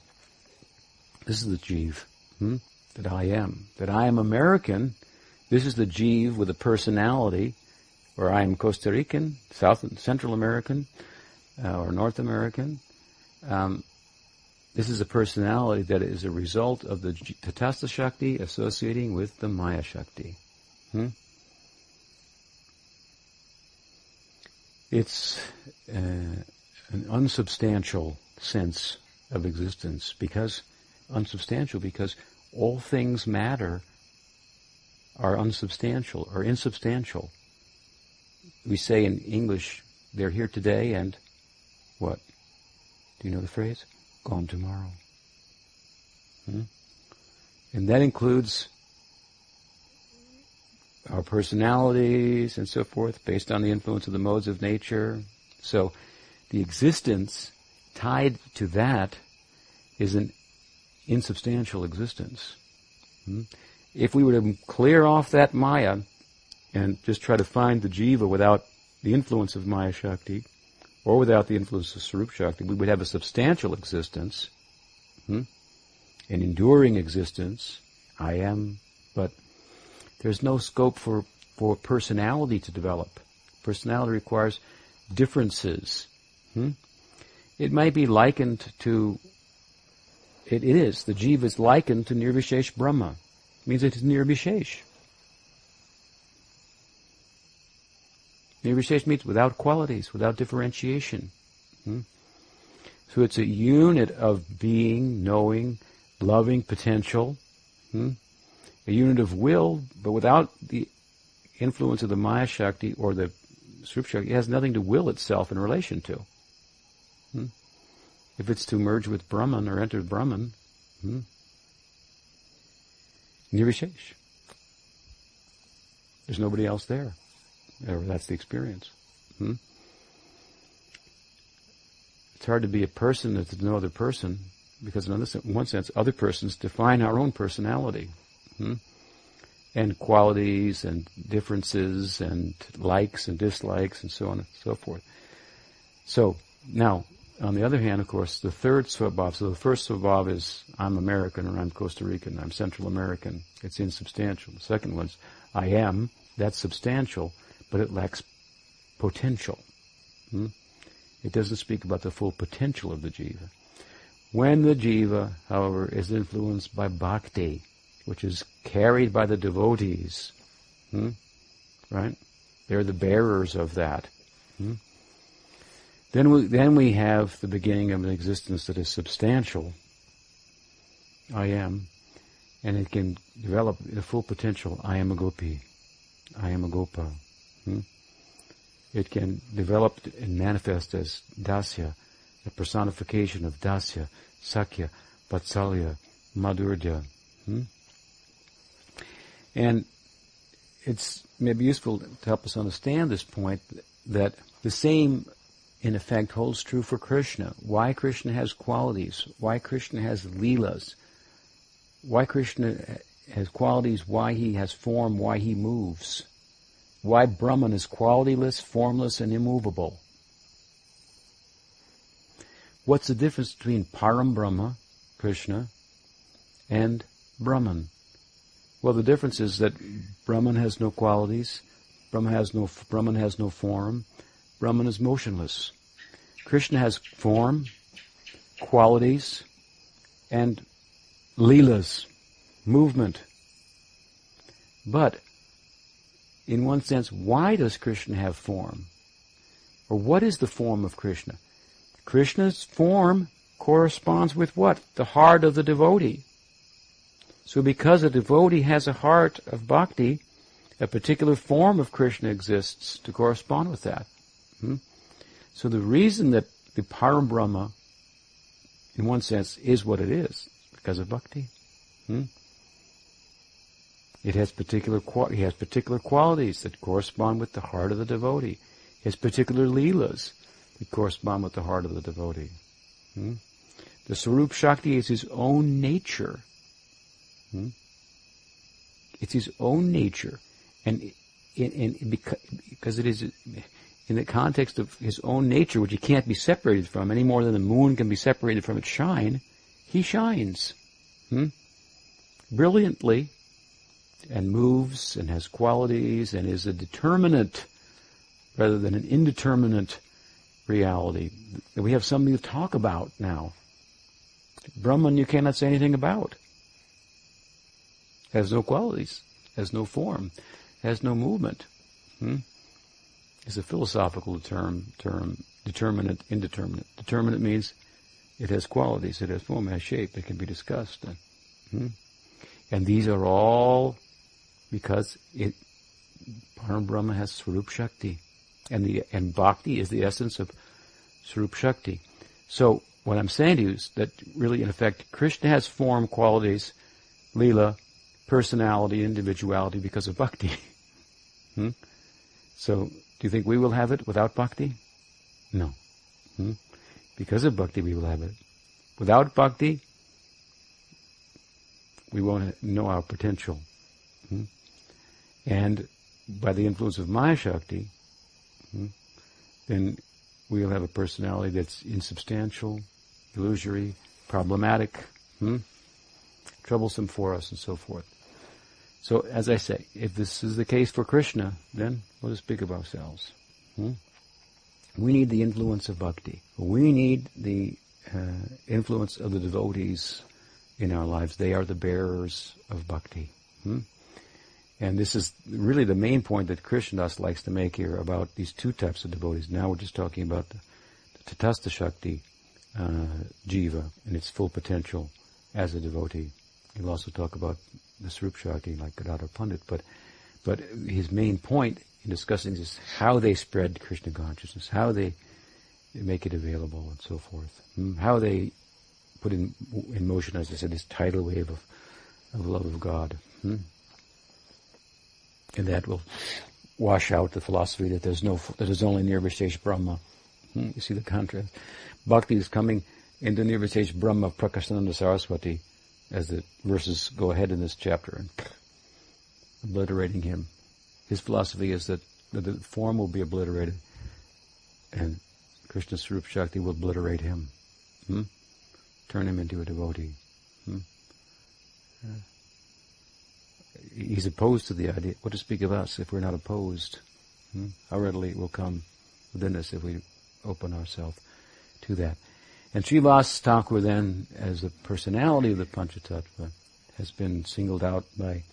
this is the jiv hmm? that I am. That I am American. This is the jiv with a personality, or I am Costa Rican, South Central American, uh, or North American. Um, this is a personality that is a result of the Tatastha Shakti associating with the Maya Shakti. Hmm? It's uh, an unsubstantial sense of existence because unsubstantial because all things matter are unsubstantial or insubstantial. We say in English, they're here today and what? Do you know the phrase? Gone tomorrow. Hmm? And that includes our personalities and so forth based on the influence of the modes of nature. So the existence tied to that is an insubstantial existence. Hmm? If we were to clear off that Maya and just try to find the jiva without the influence of Maya Shakti, or without the influence of Swarup Shakti, we would have a substantial existence, hmm? an enduring existence. I am, but there's no scope for, for personality to develop. Personality requires differences. Hmm? It might be likened to, it is, the jiva is likened to Nirvishesh Brahma. It means it is Nirvishesh. Nirvishesh means without qualities, without differentiation. Hmm? So it's a unit of being, knowing, loving potential, hmm? a unit of will, but without the influence of the Maya Shakti or the Swarup Shakti, it has nothing to will itself in relation to. Hmm? If it's to merge with Brahman or enter Brahman, hmm? Nirvishesh. There's nobody else there. Or that's the experience. Hmm? It's hard to be a person that's no other person because in one sense, other persons define our own personality. Hmm? And qualities and differences and likes and dislikes and so on and so forth. So, now, on the other hand, of course, the third swabhav, so the first swabhav is I'm American or I'm Costa Rican, I'm Central American. It's insubstantial. The second one's I am, that's substantial, but it lacks potential. Hmm? It doesn't speak about the full potential of the jiva. When the jiva, however, is influenced by bhakti, which is carried by the devotees. Hmm? Right? They're the bearers of that. Hmm? Then we, then we have the beginning of an existence that is substantial. I am. And it can develop the full potential. I am a gopi. I am a gopa. Hmm? It can develop and manifest as dasya, the personification of dasya, sakhya, vatsalya, madhurya. Hmm? And it's maybe useful to help us understand this point that the same, in effect, holds true for Krishna. Why Krishna has qualities, why Krishna has leelas, why Krishna has qualities, why he has form, why he moves, why Brahman is qualityless, formless, and immovable. What's the difference between Param Brahma, Krishna, and Brahman? Well, the difference is that Brahman has no qualities, Brahman has no, Brahman has no form, Brahman is motionless. Krishna has form, qualities, and leelas, movement. But, in one sense, why does Krishna have form? Or what is the form of Krishna? Krishna's form corresponds with what? The heart of the devotee. So because a devotee has a heart of bhakti, a particular form of Krishna exists to correspond with that. Hmm? So the reason that the Param Brahma, in one sense, is what it is, Because of bhakti. Hmm? It has particular it has particular qualities that correspond with the heart of the devotee. It has particular leelas that correspond with the heart of the devotee. Hmm? The Swarup Shakti is his own nature. Hmm? It's his own nature. And in, because it is in the context of his own nature, which he can't be separated from any more than the moon can be separated from its shine, he shines. Hmm? Brilliantly and moves and has qualities and is a determinate rather than an indeterminate reality. We have something to talk about now. Brahman you cannot say anything about. Has no qualities, has no form, has no movement. Hmm? It's a philosophical term, term, determinate, indeterminate. Determinate means it has qualities, it has form, it has shape, it can be discussed. Hmm? and these are all because it, Param Brahma has Swarup Shakti. And the, and Bhakti is the essence of Swarup Shakti. So, what I'm saying to you is that really, in effect, Krishna has form, qualities, lila, personality, individuality because of bhakti. hmm? So, do you think we will have it without bhakti? No. Hmm? Because of bhakti, we will have it. Without bhakti, we won't know our potential. Hmm? And by the influence of Maya Shakti, hmm, then we'll have a personality that's insubstantial, illusory, problematic, hmm, troublesome for us, and so forth. So, as I say, if this is the case for Krishna, then let us speak of ourselves. Hmm? We need the influence of bhakti. We need the uh, influence of the devotees in our lives. They are the bearers of bhakti. Hmm? And this is really the main point that Krishnadas likes to make here about these two types of devotees. Now we're just talking about the, the Shakti uh, jiva and its full potential as a devotee. He'll also talk about the Swarup Shakti like Gadadhar Pandit, but but his main point in discussing this is how they spread Krishna consciousness, how they make it available, and so forth, hmm? how they put in in motion, as I said, this tidal wave of of love of God. Hmm? And that will wash out the philosophy that there's no, that there's only Nirvisesh Brahma. Hmm, you see the contrast. Bhakti is coming into Nirvisesh Brahma Prakashananda Saraswati as the verses go ahead in this chapter and obliterating him. His philosophy is that the form will be obliterated and Krishna Swarup Shakti will obliterate him. Hmm? Turn him into a devotee. Hmm? Yeah he's opposed to the idea. What to speak of us if we're not opposed? Hmm? How readily it will come within us if we open ourselves to that. And Srivas Thakur then, as the personality of the Panchatattva, has been singled out by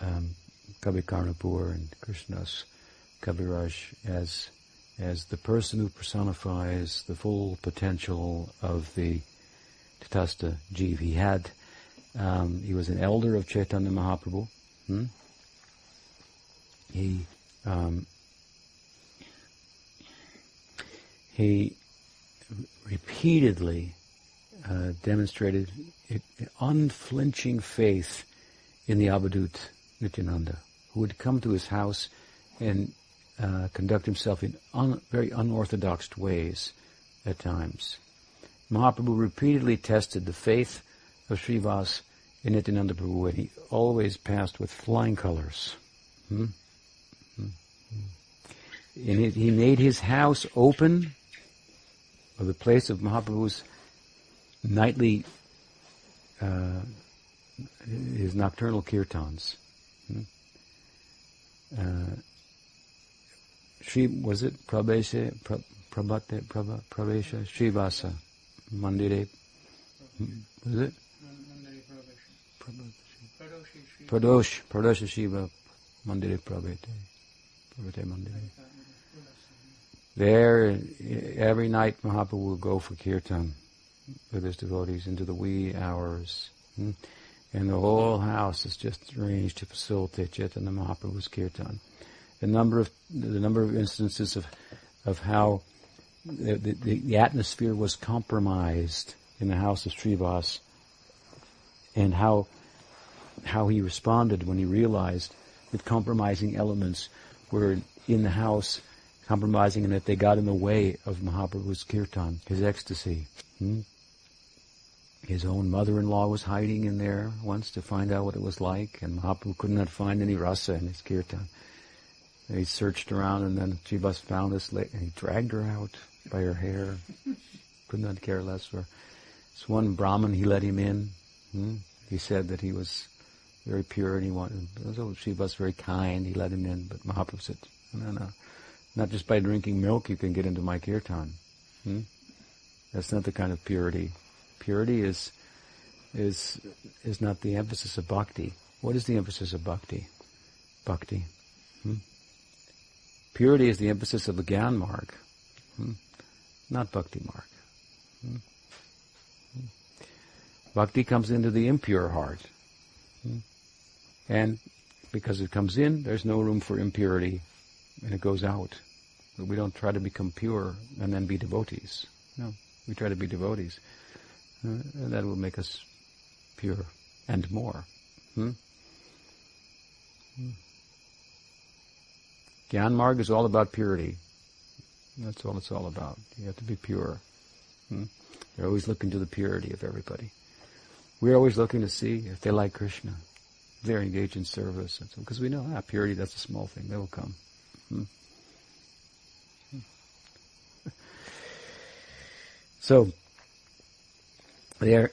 um, Kavi Karnapur and Krishnadas Kaviraj as as the person who personifies the full potential of the Tatastha Jeev. He had um, he was an elder of Chaitanya Mahaprabhu. Hmm? He um, he repeatedly uh, demonstrated unflinching faith in the Avadut Nityananda, who would come to his house and uh, conduct himself in un- very unorthodox ways at times. Mahaprabhu repeatedly tested the faith of Srivas in Nityananda and he always passed with flying colors. Hmm? Hmm? And he made his house open, or the place of Mahaprabhu's nightly, uh, his nocturnal kirtans. Hmm? Uh, Shri, was it Prabhesha, Prabhate, Prabhesha, Srivasa, Mandire, hmm? was it? Pradosh, Pradosh Shiva Mandire Pravete. Pravete. There, every night Mahaprabhu will go for kirtan with his devotees into the wee hours. Hmm? And the whole house is just arranged to facilitate Chaitanya Mahaprabhu's kirtan. The number of the number of instances of of how the, the, the atmosphere was compromised in the house of Srivas and how how he responded when he realized that compromising elements were in the house, compromising and that they got in the way of Mahaprabhu's kirtan, his ecstasy. Hmm? His own mother-in-law was hiding in there once to find out what it was like, and Mahaprabhu could not find any rasa in his kirtan. he searched around, and then Srivas found this lady, and he dragged her out by her hair. could not care less for. This one Brahmin, he let him in. Hmm? He said that he was very pure and he wanted, so she was very kind, he let him in, but Mahaprabhu said, no, no, not just by drinking milk you can get into my kirtan. Hmm? That's not the kind of purity. Purity is, is, is not the emphasis of bhakti. What is the emphasis of bhakti? Bhakti. Hmm? Purity is the emphasis of the Gyan marg, hmm? not bhakti marg. Hmm? hmm? Bhakti comes into the impure heart. And because it comes in, there's no room for impurity, and it goes out. But we don't try to become pure and then be devotees. No, we try to be devotees. Uh, and that will make us pure and more. Hmm? Hmm. Gyan Marg is all about purity. That's all it's all about. You have to be pure. Hmm? They're always looking to the purity of everybody. We're always looking to see if they like Krishna they're engaged in service, and so because we know ah, purity that's a small thing; they will come. Hmm. so there,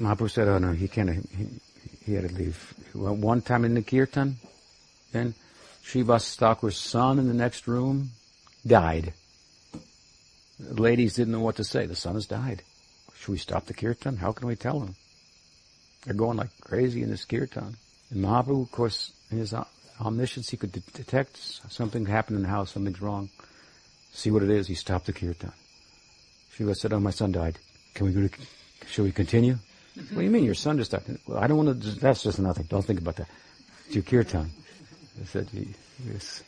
Mahaprabhu said, "Oh no, he can't. He, he had to leave." One time in the kirtan, then Srivas Thakur's son in the next room died. The ladies didn't know what to say. The son has died. Should we stop the kirtan? How can we tell them? They're going like crazy in this kirtan. And Mahaprabhu, of course, in his omniscience, he could de- detect something happened in the house, something's wrong. See what it is. He stopped the kirtan. Shiva said, "Oh, my son died. Can we go to? Shall we continue?" what do you mean? Your son just died? Well, I don't want to. That's just nothing. Don't think about that. It's your kirtan. I said he was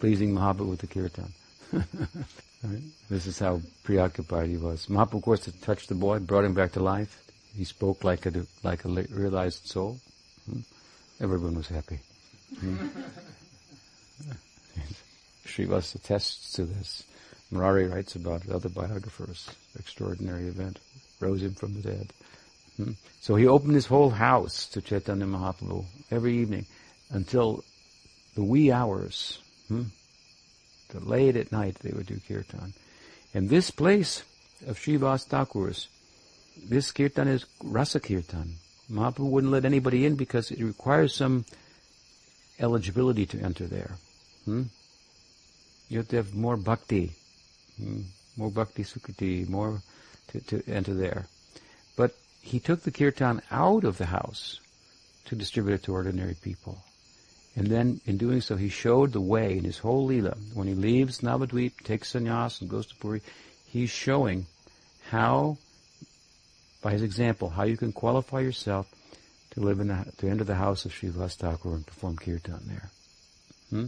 pleasing Mahaprabhu with the kirtan. right? This is how preoccupied he was. Mahaprabhu, of course, touched the boy, brought him back to life. He spoke like a like a realized soul. Hmm? Everyone was happy. Hmm? Attests to this. Murari writes about it, other biographers. Extraordinary event. Rose him from the dead. Hmm? So he opened his whole house to Chaitanya Mahaprabhu every evening until the wee hours. Hmm? late at night they would do kirtan. And this place of Srivas Thakur's, this kirtan is rasa kirtan. Mahaprabhu wouldn't let anybody in because it requires some eligibility to enter there. Hmm? You have to have more bhakti, hmm? more bhakti sukriti, more to, to enter there. But he took the kirtan out of the house to distribute it to ordinary people. And then, in doing so, he showed the way in his whole lila. When he leaves Navadvip, takes sannyas, and goes to Puri, he's showing how by his example, how you can qualify yourself to live in the, to enter the house of Srivas Thakur and perform kirtan there. Hmm?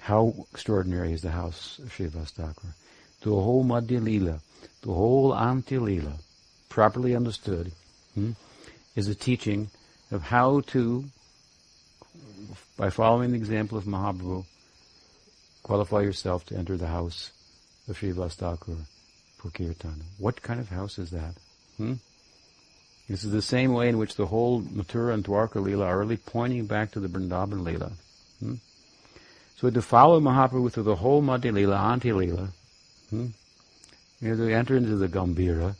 How extraordinary is the house of Srivas Thakur? The whole Madhya Lila, the whole Antya properly understood, hmm, is a teaching of how to, by following the example of Mahaprabhu, qualify yourself to enter the house of Srivas Thakur for kirtan. What kind of house is that? Hmm? This is the same way in which the whole Mathura and Dwarka Leela are really pointing back to the Vrindavan Leela. Hmm? So to follow Mahaprabhu through the whole Madhya Leela, Antya Leela, hmm? you have to enter into the Gambhira,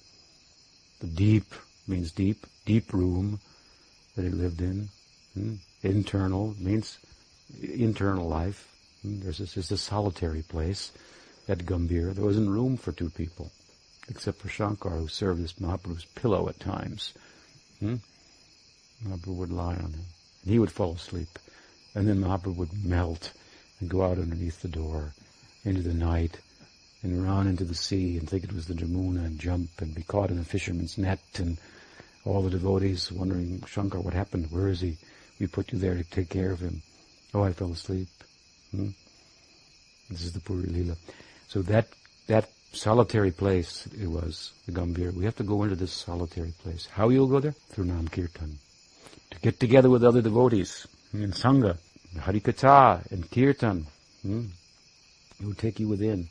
the deep, means deep, deep room that he lived in. Hmm? Internal, means internal life. Hmm? There's this, this a solitary place at Gambhir, there wasn't room for two people, except for Shankar, who served as Mahaprabhu's pillow at times. Hmm? Mahaprabhu would lie on him, and he would fall asleep. And then Mahaprabhu would melt and go out underneath the door into the night and run into the sea and think it was the Jamuna and jump and be caught in a fisherman's net and all the devotees wondering, Shankar, what happened? Where is he? We put you there to take care of him. Oh, I fell asleep. Hmm? This is the Puri Lila. So that that solitary place it was, the Gambhir. We have to go into this solitary place. How you'll go there? Through Nam Kirtan. To get together with other devotees in Sangha, Harikatha and Kirtan. Hmm? It will take you within.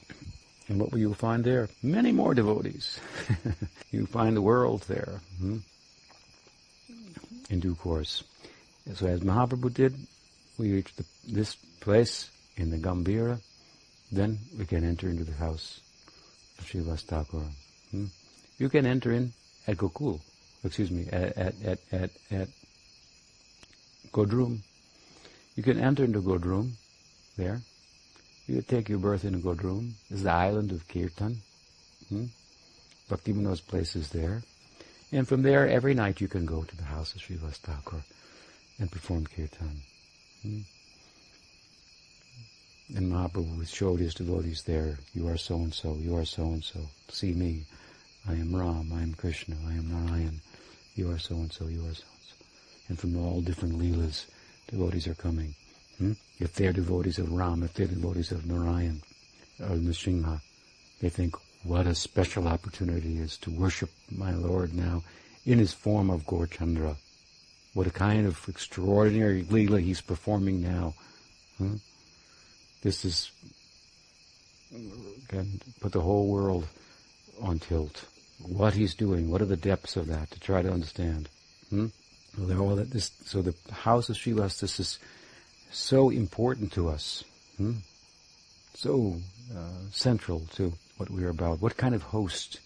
And what will you find there? Many more devotees. you find the world there. Hmm? In due course. So as Mahaprabhu did, we reach the, this place in the Gambhira, then we can enter into the house of Srivas Thakur. Hmm? You can enter in at Gokul, excuse me, at, at, at, at, at Godrum. You can enter into Godrum there. You take your birth in Godrum. This is the island of Kirtan. Hmm? Bhaktivinoda's place is there. And from there, every night you can go to the house of Srivas Thakur and perform Kirtan. Hmm? And Mahaprabhu showed his devotees there, you are so and so, you are so and so. See me. I am Ram, I am Krishna, I am Narayan. You are so and so, you are so and so. And from all different leelas, devotees are coming. Hmm? If they're devotees of Ram, if they're devotees of Narayan, or Nrsimha, they think, what a special opportunity is to worship my Lord now in his form of Gaurchandra. What a kind of extraordinary Leela he's performing now. Hmm? This is, can put the whole world on tilt. What he's doing, what are the depths of that to try to understand? Hmm? Well, this, so the house of Srivas, this is so important to us. Hmm? So uh, central to what we are about. What kind of host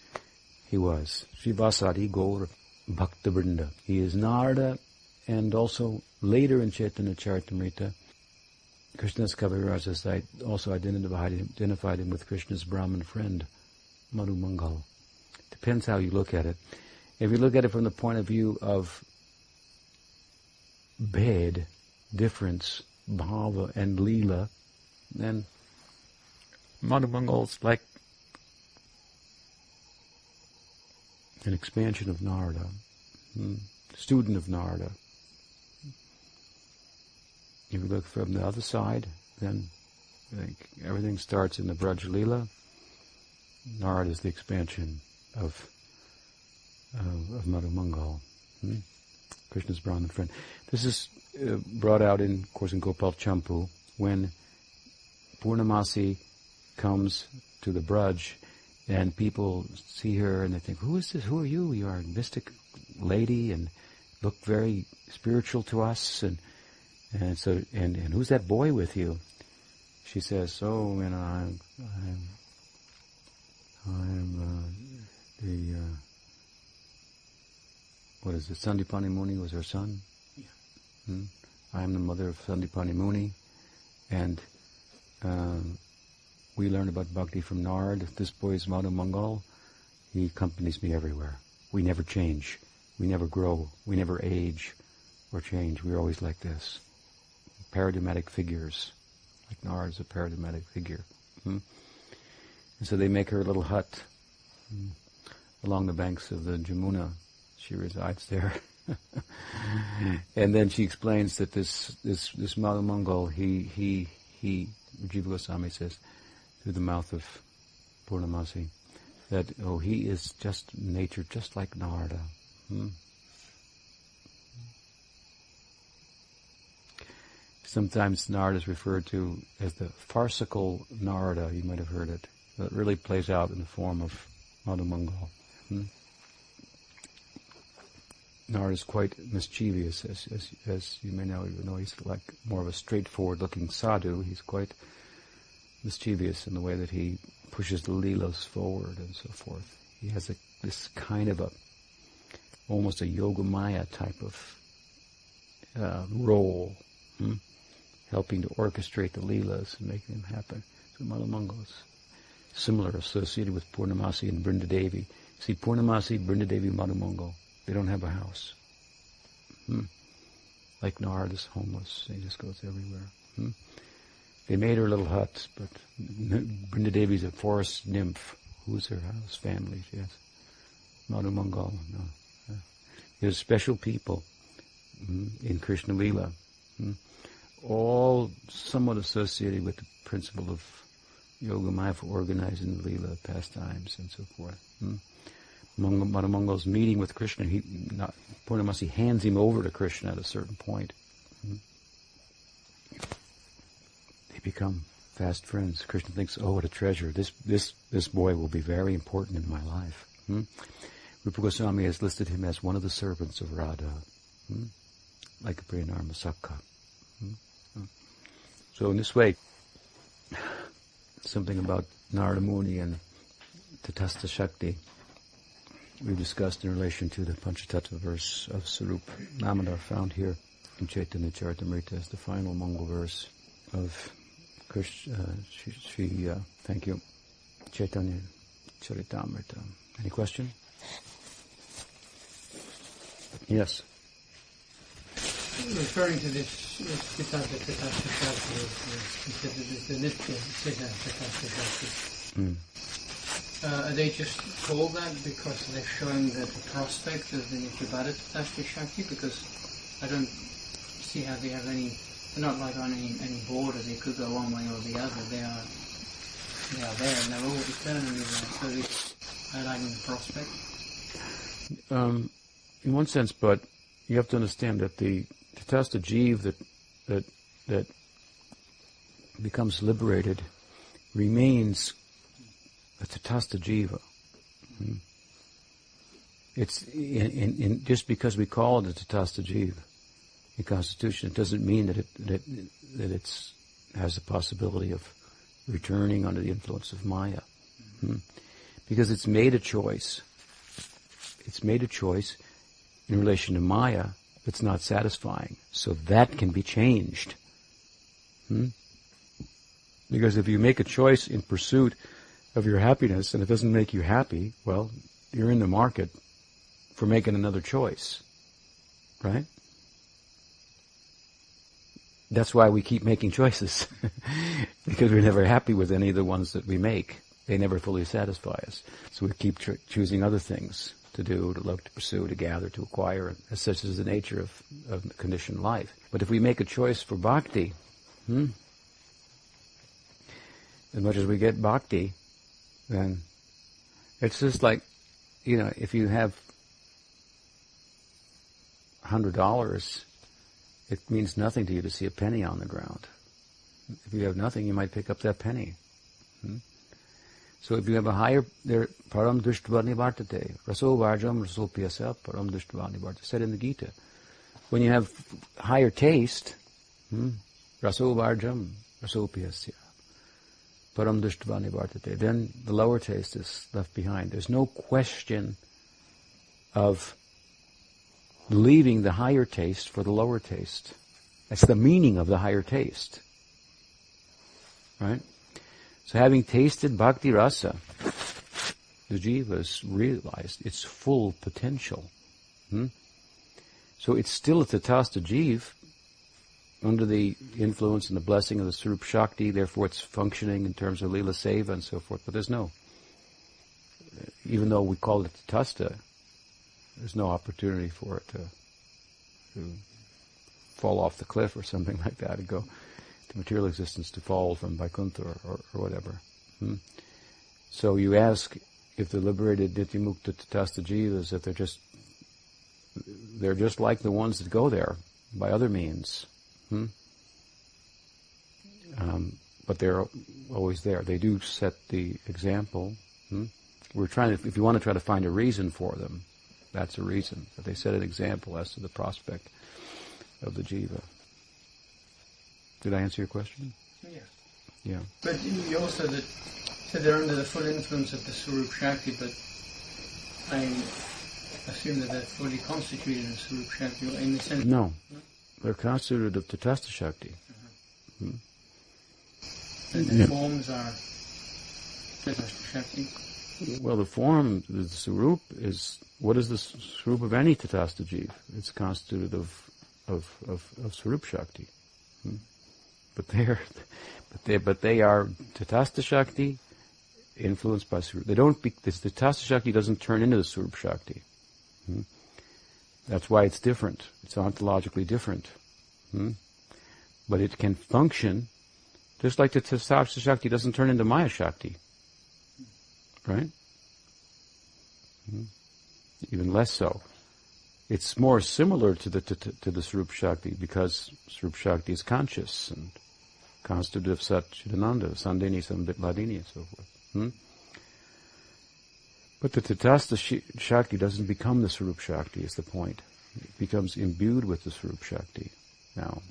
he was. Srivasadi Gaur Bhakta He is Narada and also later in Chaitanya Charitamrita, Krishnadas Kaviraj site also identified him, identified him with Krishna's Brahmin friend, Madhu Mangal. Depends how you look at it. If you look at it from the point of view of bed, difference, bhava, and lila, then Madhu Mangal's like an expansion of Narada, hmm, student of Narada. If you look from the other side, then everything starts in the Braj. Narad is the expansion of of, of Madhu Mangal, hmm? Krishna's Brahmin friend. This is uh, brought out in, of course, in Gopal Champu when Purnamasi comes to the Braj and people see her and they think, who is this? Who are you? You are a mystic lady and look very spiritual to us and and so, and, and who's that boy with you? She says, oh, you know, I'm, I'm, I'm uh, the, uh, what is it, Sandipani Muni was her son? Yeah. Hmm? I'm the mother of Sandipani Muni, and um, we learned about bhakti from Narad. This boy is Madhu Mangal. He accompanies me everywhere. We never change. We never grow. We never age or change. We're always like this paradigmatic figures. Like Nara is a paradigmatic figure. Hmm? And so they make her a little hut hmm, along the banks of the Jamuna. She resides there. and then she explains that this this this Madhu Mangal, he he he Jiva Goswami says through the mouth of Purnamasi that oh he is just nature just like Narada. Hmm? Sometimes Narada is referred to as the farcical Narada, you might have heard it. That really plays out in the form of Madhu Mangal. Hmm? Narada is quite mischievous, as, as, as you may know, even though he's like more of a straightforward looking sadhu, he's quite mischievous in the way that he pushes the leelas forward and so forth. He has a, this kind of a, almost a yogamaya type of uh, role. Hmm? Helping to orchestrate the Leelas and make them happen. So Madhu is similar, associated with Purnamasi and Brindadevi. See, Purnamasi, Brinda Brindadevi, Madhu they don't have a house. Hmm. Like Narad is homeless. He just goes everywhere. Hmm. They made her little hut, but Brinda Devi's a forest nymph. Who's her house? Family, yes. Madhu Mangal, no. Yeah. There's special people hmm, in Krishna Lila. Hmm all somewhat associated with the principle of Yoga Maya for organizing the Leela pastimes and so forth. Hmm? Madhu Mangal's meeting with Krishna, he, not, Purnamasi hands him over to Krishna at a certain point. Hmm? They become fast friends. Krishna thinks, oh, what a treasure. This, this, this boy will be very important in my life. Hmm? Rupa Goswami has listed him as one of the servants of Radha, hmm? like a Priyanarmasakha. Hmm? hmm? So in this way, something about Narada Muni and Tatastha Shakti we discussed in relation to the Panchatattva verse of Swarup Damodar found here in Chaitanya Charitamrita as the final Mangal verse of Krishna, uh, uh, thank you, Chaitanya Charitamrita. Any question? Yes. Referring to this Siddhanta Tatastha Shakti, the Nitya Siddhanta Tatastha Shakti. Mm. Uh, are they just called that because they're showing the, the prospect of the Nityabaddha Tatastha Shakti? Because I don't see how they have any, they're not like on any, any border, they could go one way or the other. They are, they are there and they're all eternally there. So they're highlighting the prospect. Um, in one sense, but you have to understand that the Tatastha Jeev that, that, that becomes liberated remains a Tatastha Jiva. Hmm? It's in, in, in, just because we call it a Tatastha Jiva in Constitution, it doesn't mean that it that, that it's has the possibility of returning under the influence of Maya, hmm? because it's made a choice. It's made a choice in relation to Maya that's not satisfying, so that can be changed. Hmm? Because if you make a choice in pursuit of your happiness and it doesn't make you happy, well, you're in the market for making another choice. Right? That's why we keep making choices. because we're never happy with any of the ones that we make. They never fully satisfy us. So we keep choosing other things to do, to look, to pursue, to gather, to acquire. As such is the nature of, of conditioned life. But if we make a choice for bhakti, hmm, as much as we get bhakti, then it's just like, you know, if you have hundred dollars, it means nothing to you to see a penny on the ground. If you have nothing, you might pick up that penny. Hmm? So if you have a higher, there, param drishtva nivartate, raso varjam raso piyasa, param drishtva nivartate, said in the Gita. When you have higher taste, hmm, raso varjam raso piyasya, param drishtva nivartate. Then the lower taste is left behind. There's no question of leaving the higher taste for the lower taste. That's the meaning of the higher taste. Right? So having tasted bhakti rasa, the has realized its full potential. Hmm? So it's still a tatastha jiva, under the influence and the blessing of the Swarup Shakti, therefore it's functioning in terms of Lila Seva and so forth, but there's no, even though we call it Tasta, there's no opportunity for it to, to fall off the cliff or something like that and go to material existence to fall from Vaikuntha or, or, or whatever. Hmm? So you ask if the liberated Nityamukta Tatastha Jivas, if they're just, they're just like the ones that go there by other means. Hmm? Um, but they're always there. They do set the example. Hmm? We're trying to, if you want to try to find a reason for them, that's a reason. That they set an example as to the prospect of the jiva. Did I answer your question? Yeah. Yeah. But you also that, said they're under the full influence of the Swarup Shakti, but I assume that they're fully constituted in Swarup Shakti in the sense. No. no? They're constituted of Tatastha Shakti. Mm-hmm. Hmm? And the yeah. forms are Tatastha Shakti? Well, the form, the Swarup is, what is the Swarup of any Tatastha Jeev? It's constituted of, of, of, of Swarup Shakti. Hmm? But they're, but they, but they are Tatastha Shakti influenced by Swarup. They don't, be, this, the Tatastha Shakti doesn't turn into the Swarup Shakti. Hmm? That's why it's different. It's ontologically different. Hmm? But it can function. Just like the Tatastha Shakti doesn't turn into Maya Shakti. Right? Hmm? Even less so. It's more similar to the to, to the Swarup Shakti because Swarup Shakti is conscious and constitutive of Sat Chidananda, Sandhini, Sambit Hladini, and so forth. Hmm? But the Tatastha Shakti doesn't become the Swarup Shakti, is the point. It becomes imbued with the Swarup Shakti. Now,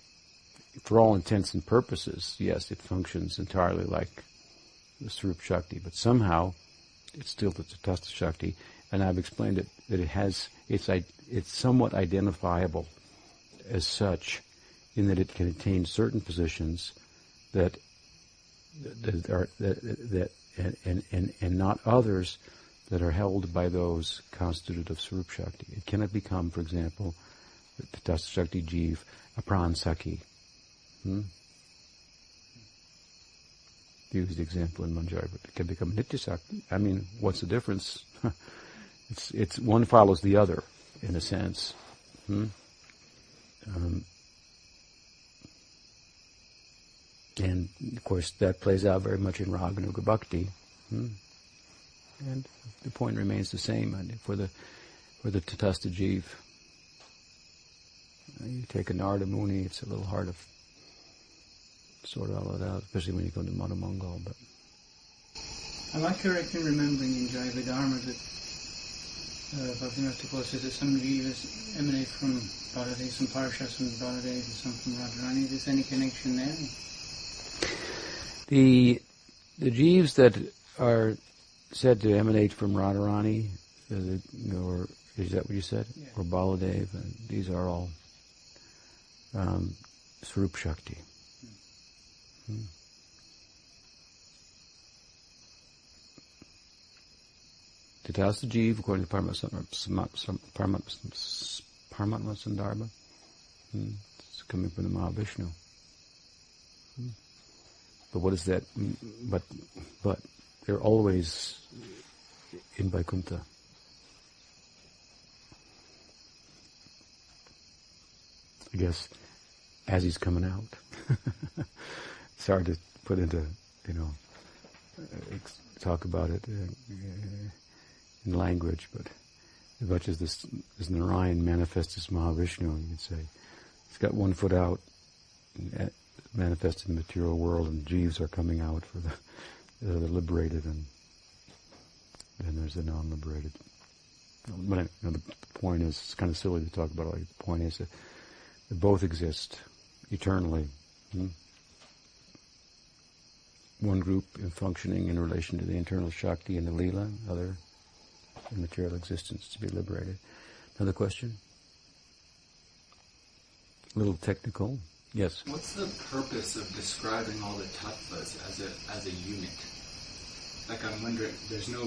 for all intents and purposes, yes, it functions entirely like the Swarup Shakti, but somehow it's still the Tatastha Shakti, and I've explained it that it has it's it's somewhat identifiable as such, in that it can attain certain positions that that are that, that and, and and not others that are held by those constituted of Swarup Shakti. It cannot become, for example, the Tatastha Shakti Jeev, a Pran Sakhi. Hmm? Use the example in Manjari, but it can become Nitya Sakhi. I mean, what's the difference? it's, it's one follows the other, in a sense. Hmm? Um, and of course, that plays out very much in Raganuga Bhakti. Hmm? And the point remains the same for the for the Tatastha Jeev. You take a Narada Muni, it's a little hard to sort all that out, especially when you go to Madhu Mangal. But am I correct in remembering in Jaiva Dharma that uh, says that some jivas emanate from Baladev, some parashas from Baladev, and some from Radharani? Is there any connection there? The the jeeves that are said to emanate from Radharani, or is that what you said? Yeah. Or Baladev, and these are all um, Swarup Shakti. Hmm. Tatastha Jeev, according to Paramatma Sandarbha, hmm. it's coming from the Mahavishnu. Hmm. But what is that? But, but they're always in Vaikuntha. I guess as he's coming out. it's hard to put into, you know, talk about it uh, in language, but as much as this, this Narayan manifests as Mahavishnu, you could say, he's got one foot out, uh, manifested in the material world, and Jeeves are coming out for the the liberated and and there's the non-liberated. But you know, the point is, it's kind of silly to talk about it. Like, the point is that both exist eternally. Hmm? One group in functioning in relation to the internal Shakti and the Leela, other material existence to be liberated. Another question? A little technical. Yes. What's the purpose of describing all the tattvas as a as a unit? like I'm wondering, there's no,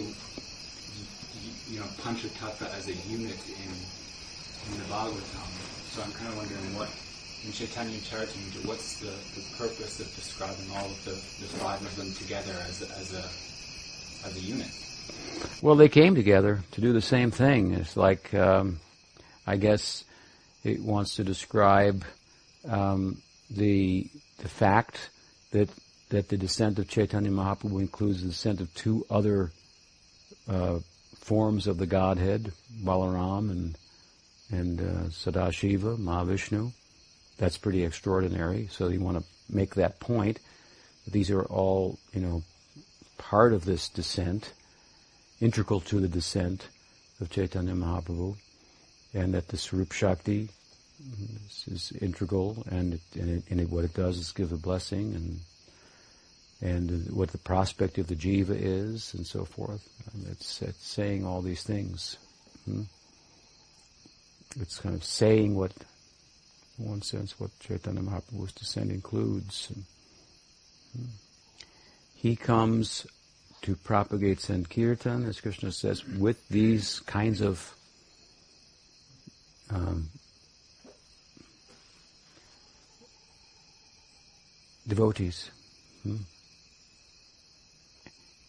you know, Panchatattva as a unit in in the Bhagavatam. So I'm kind of wondering what, in Chaitanya Charitamrita, what's the, the purpose of describing all of the, the five of them together as a, as a as a unit? Well, they came together to do the same thing. It's like, um, I guess, it wants to describe um, the the fact that that the descent of Chaitanya Mahaprabhu includes the descent of two other uh, forms of the Godhead, Balaram and and uh, Sadashiva, Mahavishnu. That's pretty extraordinary. So you want to make that point. These are all, you know, part of this descent, integral to the descent of Chaitanya Mahaprabhu, and that the Swarup Shakti is, is integral, and, it, and, it, and it, what it does is give a blessing and and what the prospect of the jiva is, and so forth. And it's, it's saying all these things. Hmm? It's kind of saying what, in one sense, what Chaitanya Mahaprabhu's descent includes. And, hmm? He comes to propagate Sankirtan, as Krishna says, with these kinds of um, devotees. Hmm?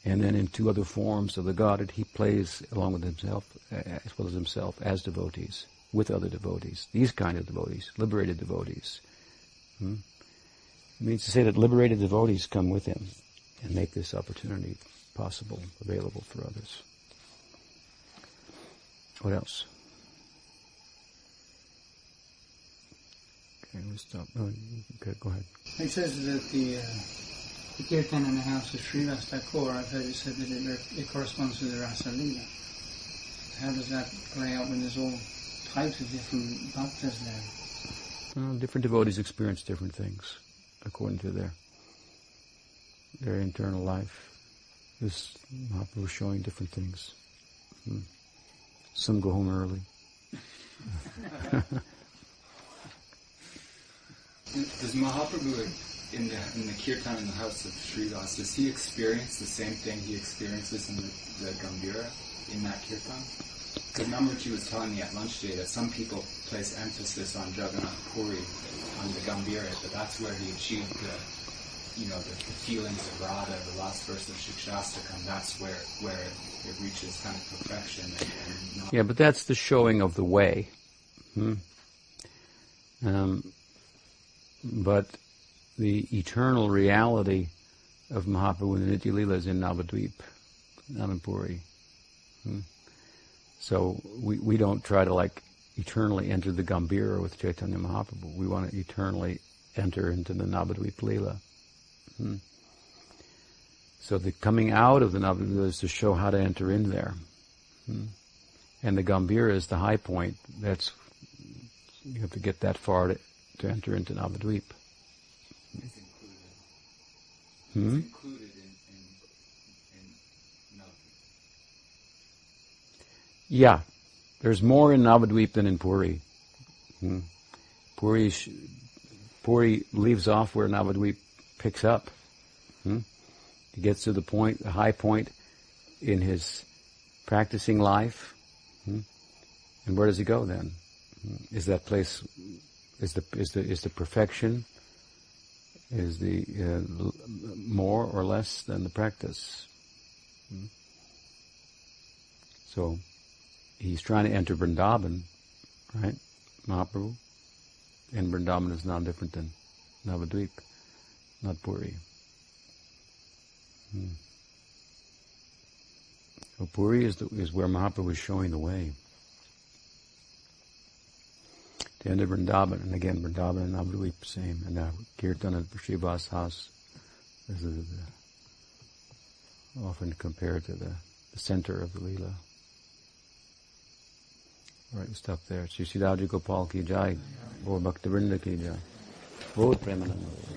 And then in two other forms of the Godhead, he plays along with himself, as well as himself, as devotees, with other devotees. These kind of devotees, liberated devotees. Hmm? It means to say that liberated devotees come with him and make this opportunity possible, available for others. What else? Okay, stop. Oh, okay, go ahead. It says that the, uh, the kirtan in the house of Srivas Thakur, I've heard it said that it, it corresponds to the Rasa Lila. How does that play out when there's all types of different bhaktas there? Well, different devotees experience different things according to their their internal life. This Mahaprabhu is showing different things. Hmm. Some go home early. Does Mahaprabhu in the in the kirtan in the house of Srivas, does he experience the same thing he experiences in the, the Gambhira in that kirtan? Because Namruchi was telling me at lunch today that some people place emphasis on Jagannath Puri, on the Gambhira, but that's where he achieved the, you know, the, the feelings of Radha, the last verse of Shikshastakam, that's where, where it reaches kind of perfection. And, and yeah, but that's the showing of the way. Hmm? Um, but the eternal reality of Mahaprabhu and Nitya Leela is in Navadvip, Navapuri. Hmm? So we, we don't try to like eternally enter the Gambhira with Chaitanya Mahaprabhu. We want to eternally enter into the Navadvip Leela. Hmm. So the coming out of the Navadvip is to show how to enter in there. Hmm. And the Gambhira is the high point. That's, you have to get that far to, to enter into Navadvip. It's included. Hmm? It's included in, in, in Yeah, there's more in Navadvip than in Puri. Hmm. Puri, sh- Puri leaves off where Navadvip picks up. Hmm. He gets to the point, the high point in his practicing life. Hmm. And where does he go then? Hmm. Is that place, is the, is the, is the perfection, is the uh, l- more or less than the practice? Hmm. So, he's trying to enter Vrindavan, right? Mahaprabhu. And Vrindavan is not different than Navadvip, not Puri. Hmm. So Puri is, the, is where Mahaprabhu is showing the way. To enter Vrindavan, and again, Vrindavan and Navadvip, same. And now Kirtan at house is the, the, often compared to the, the center of the Leela. All right, we'll stop there. Sri Radha Gopal ki jai. Gaur Bhakta Vrinda ki jai. Gaur Premananda.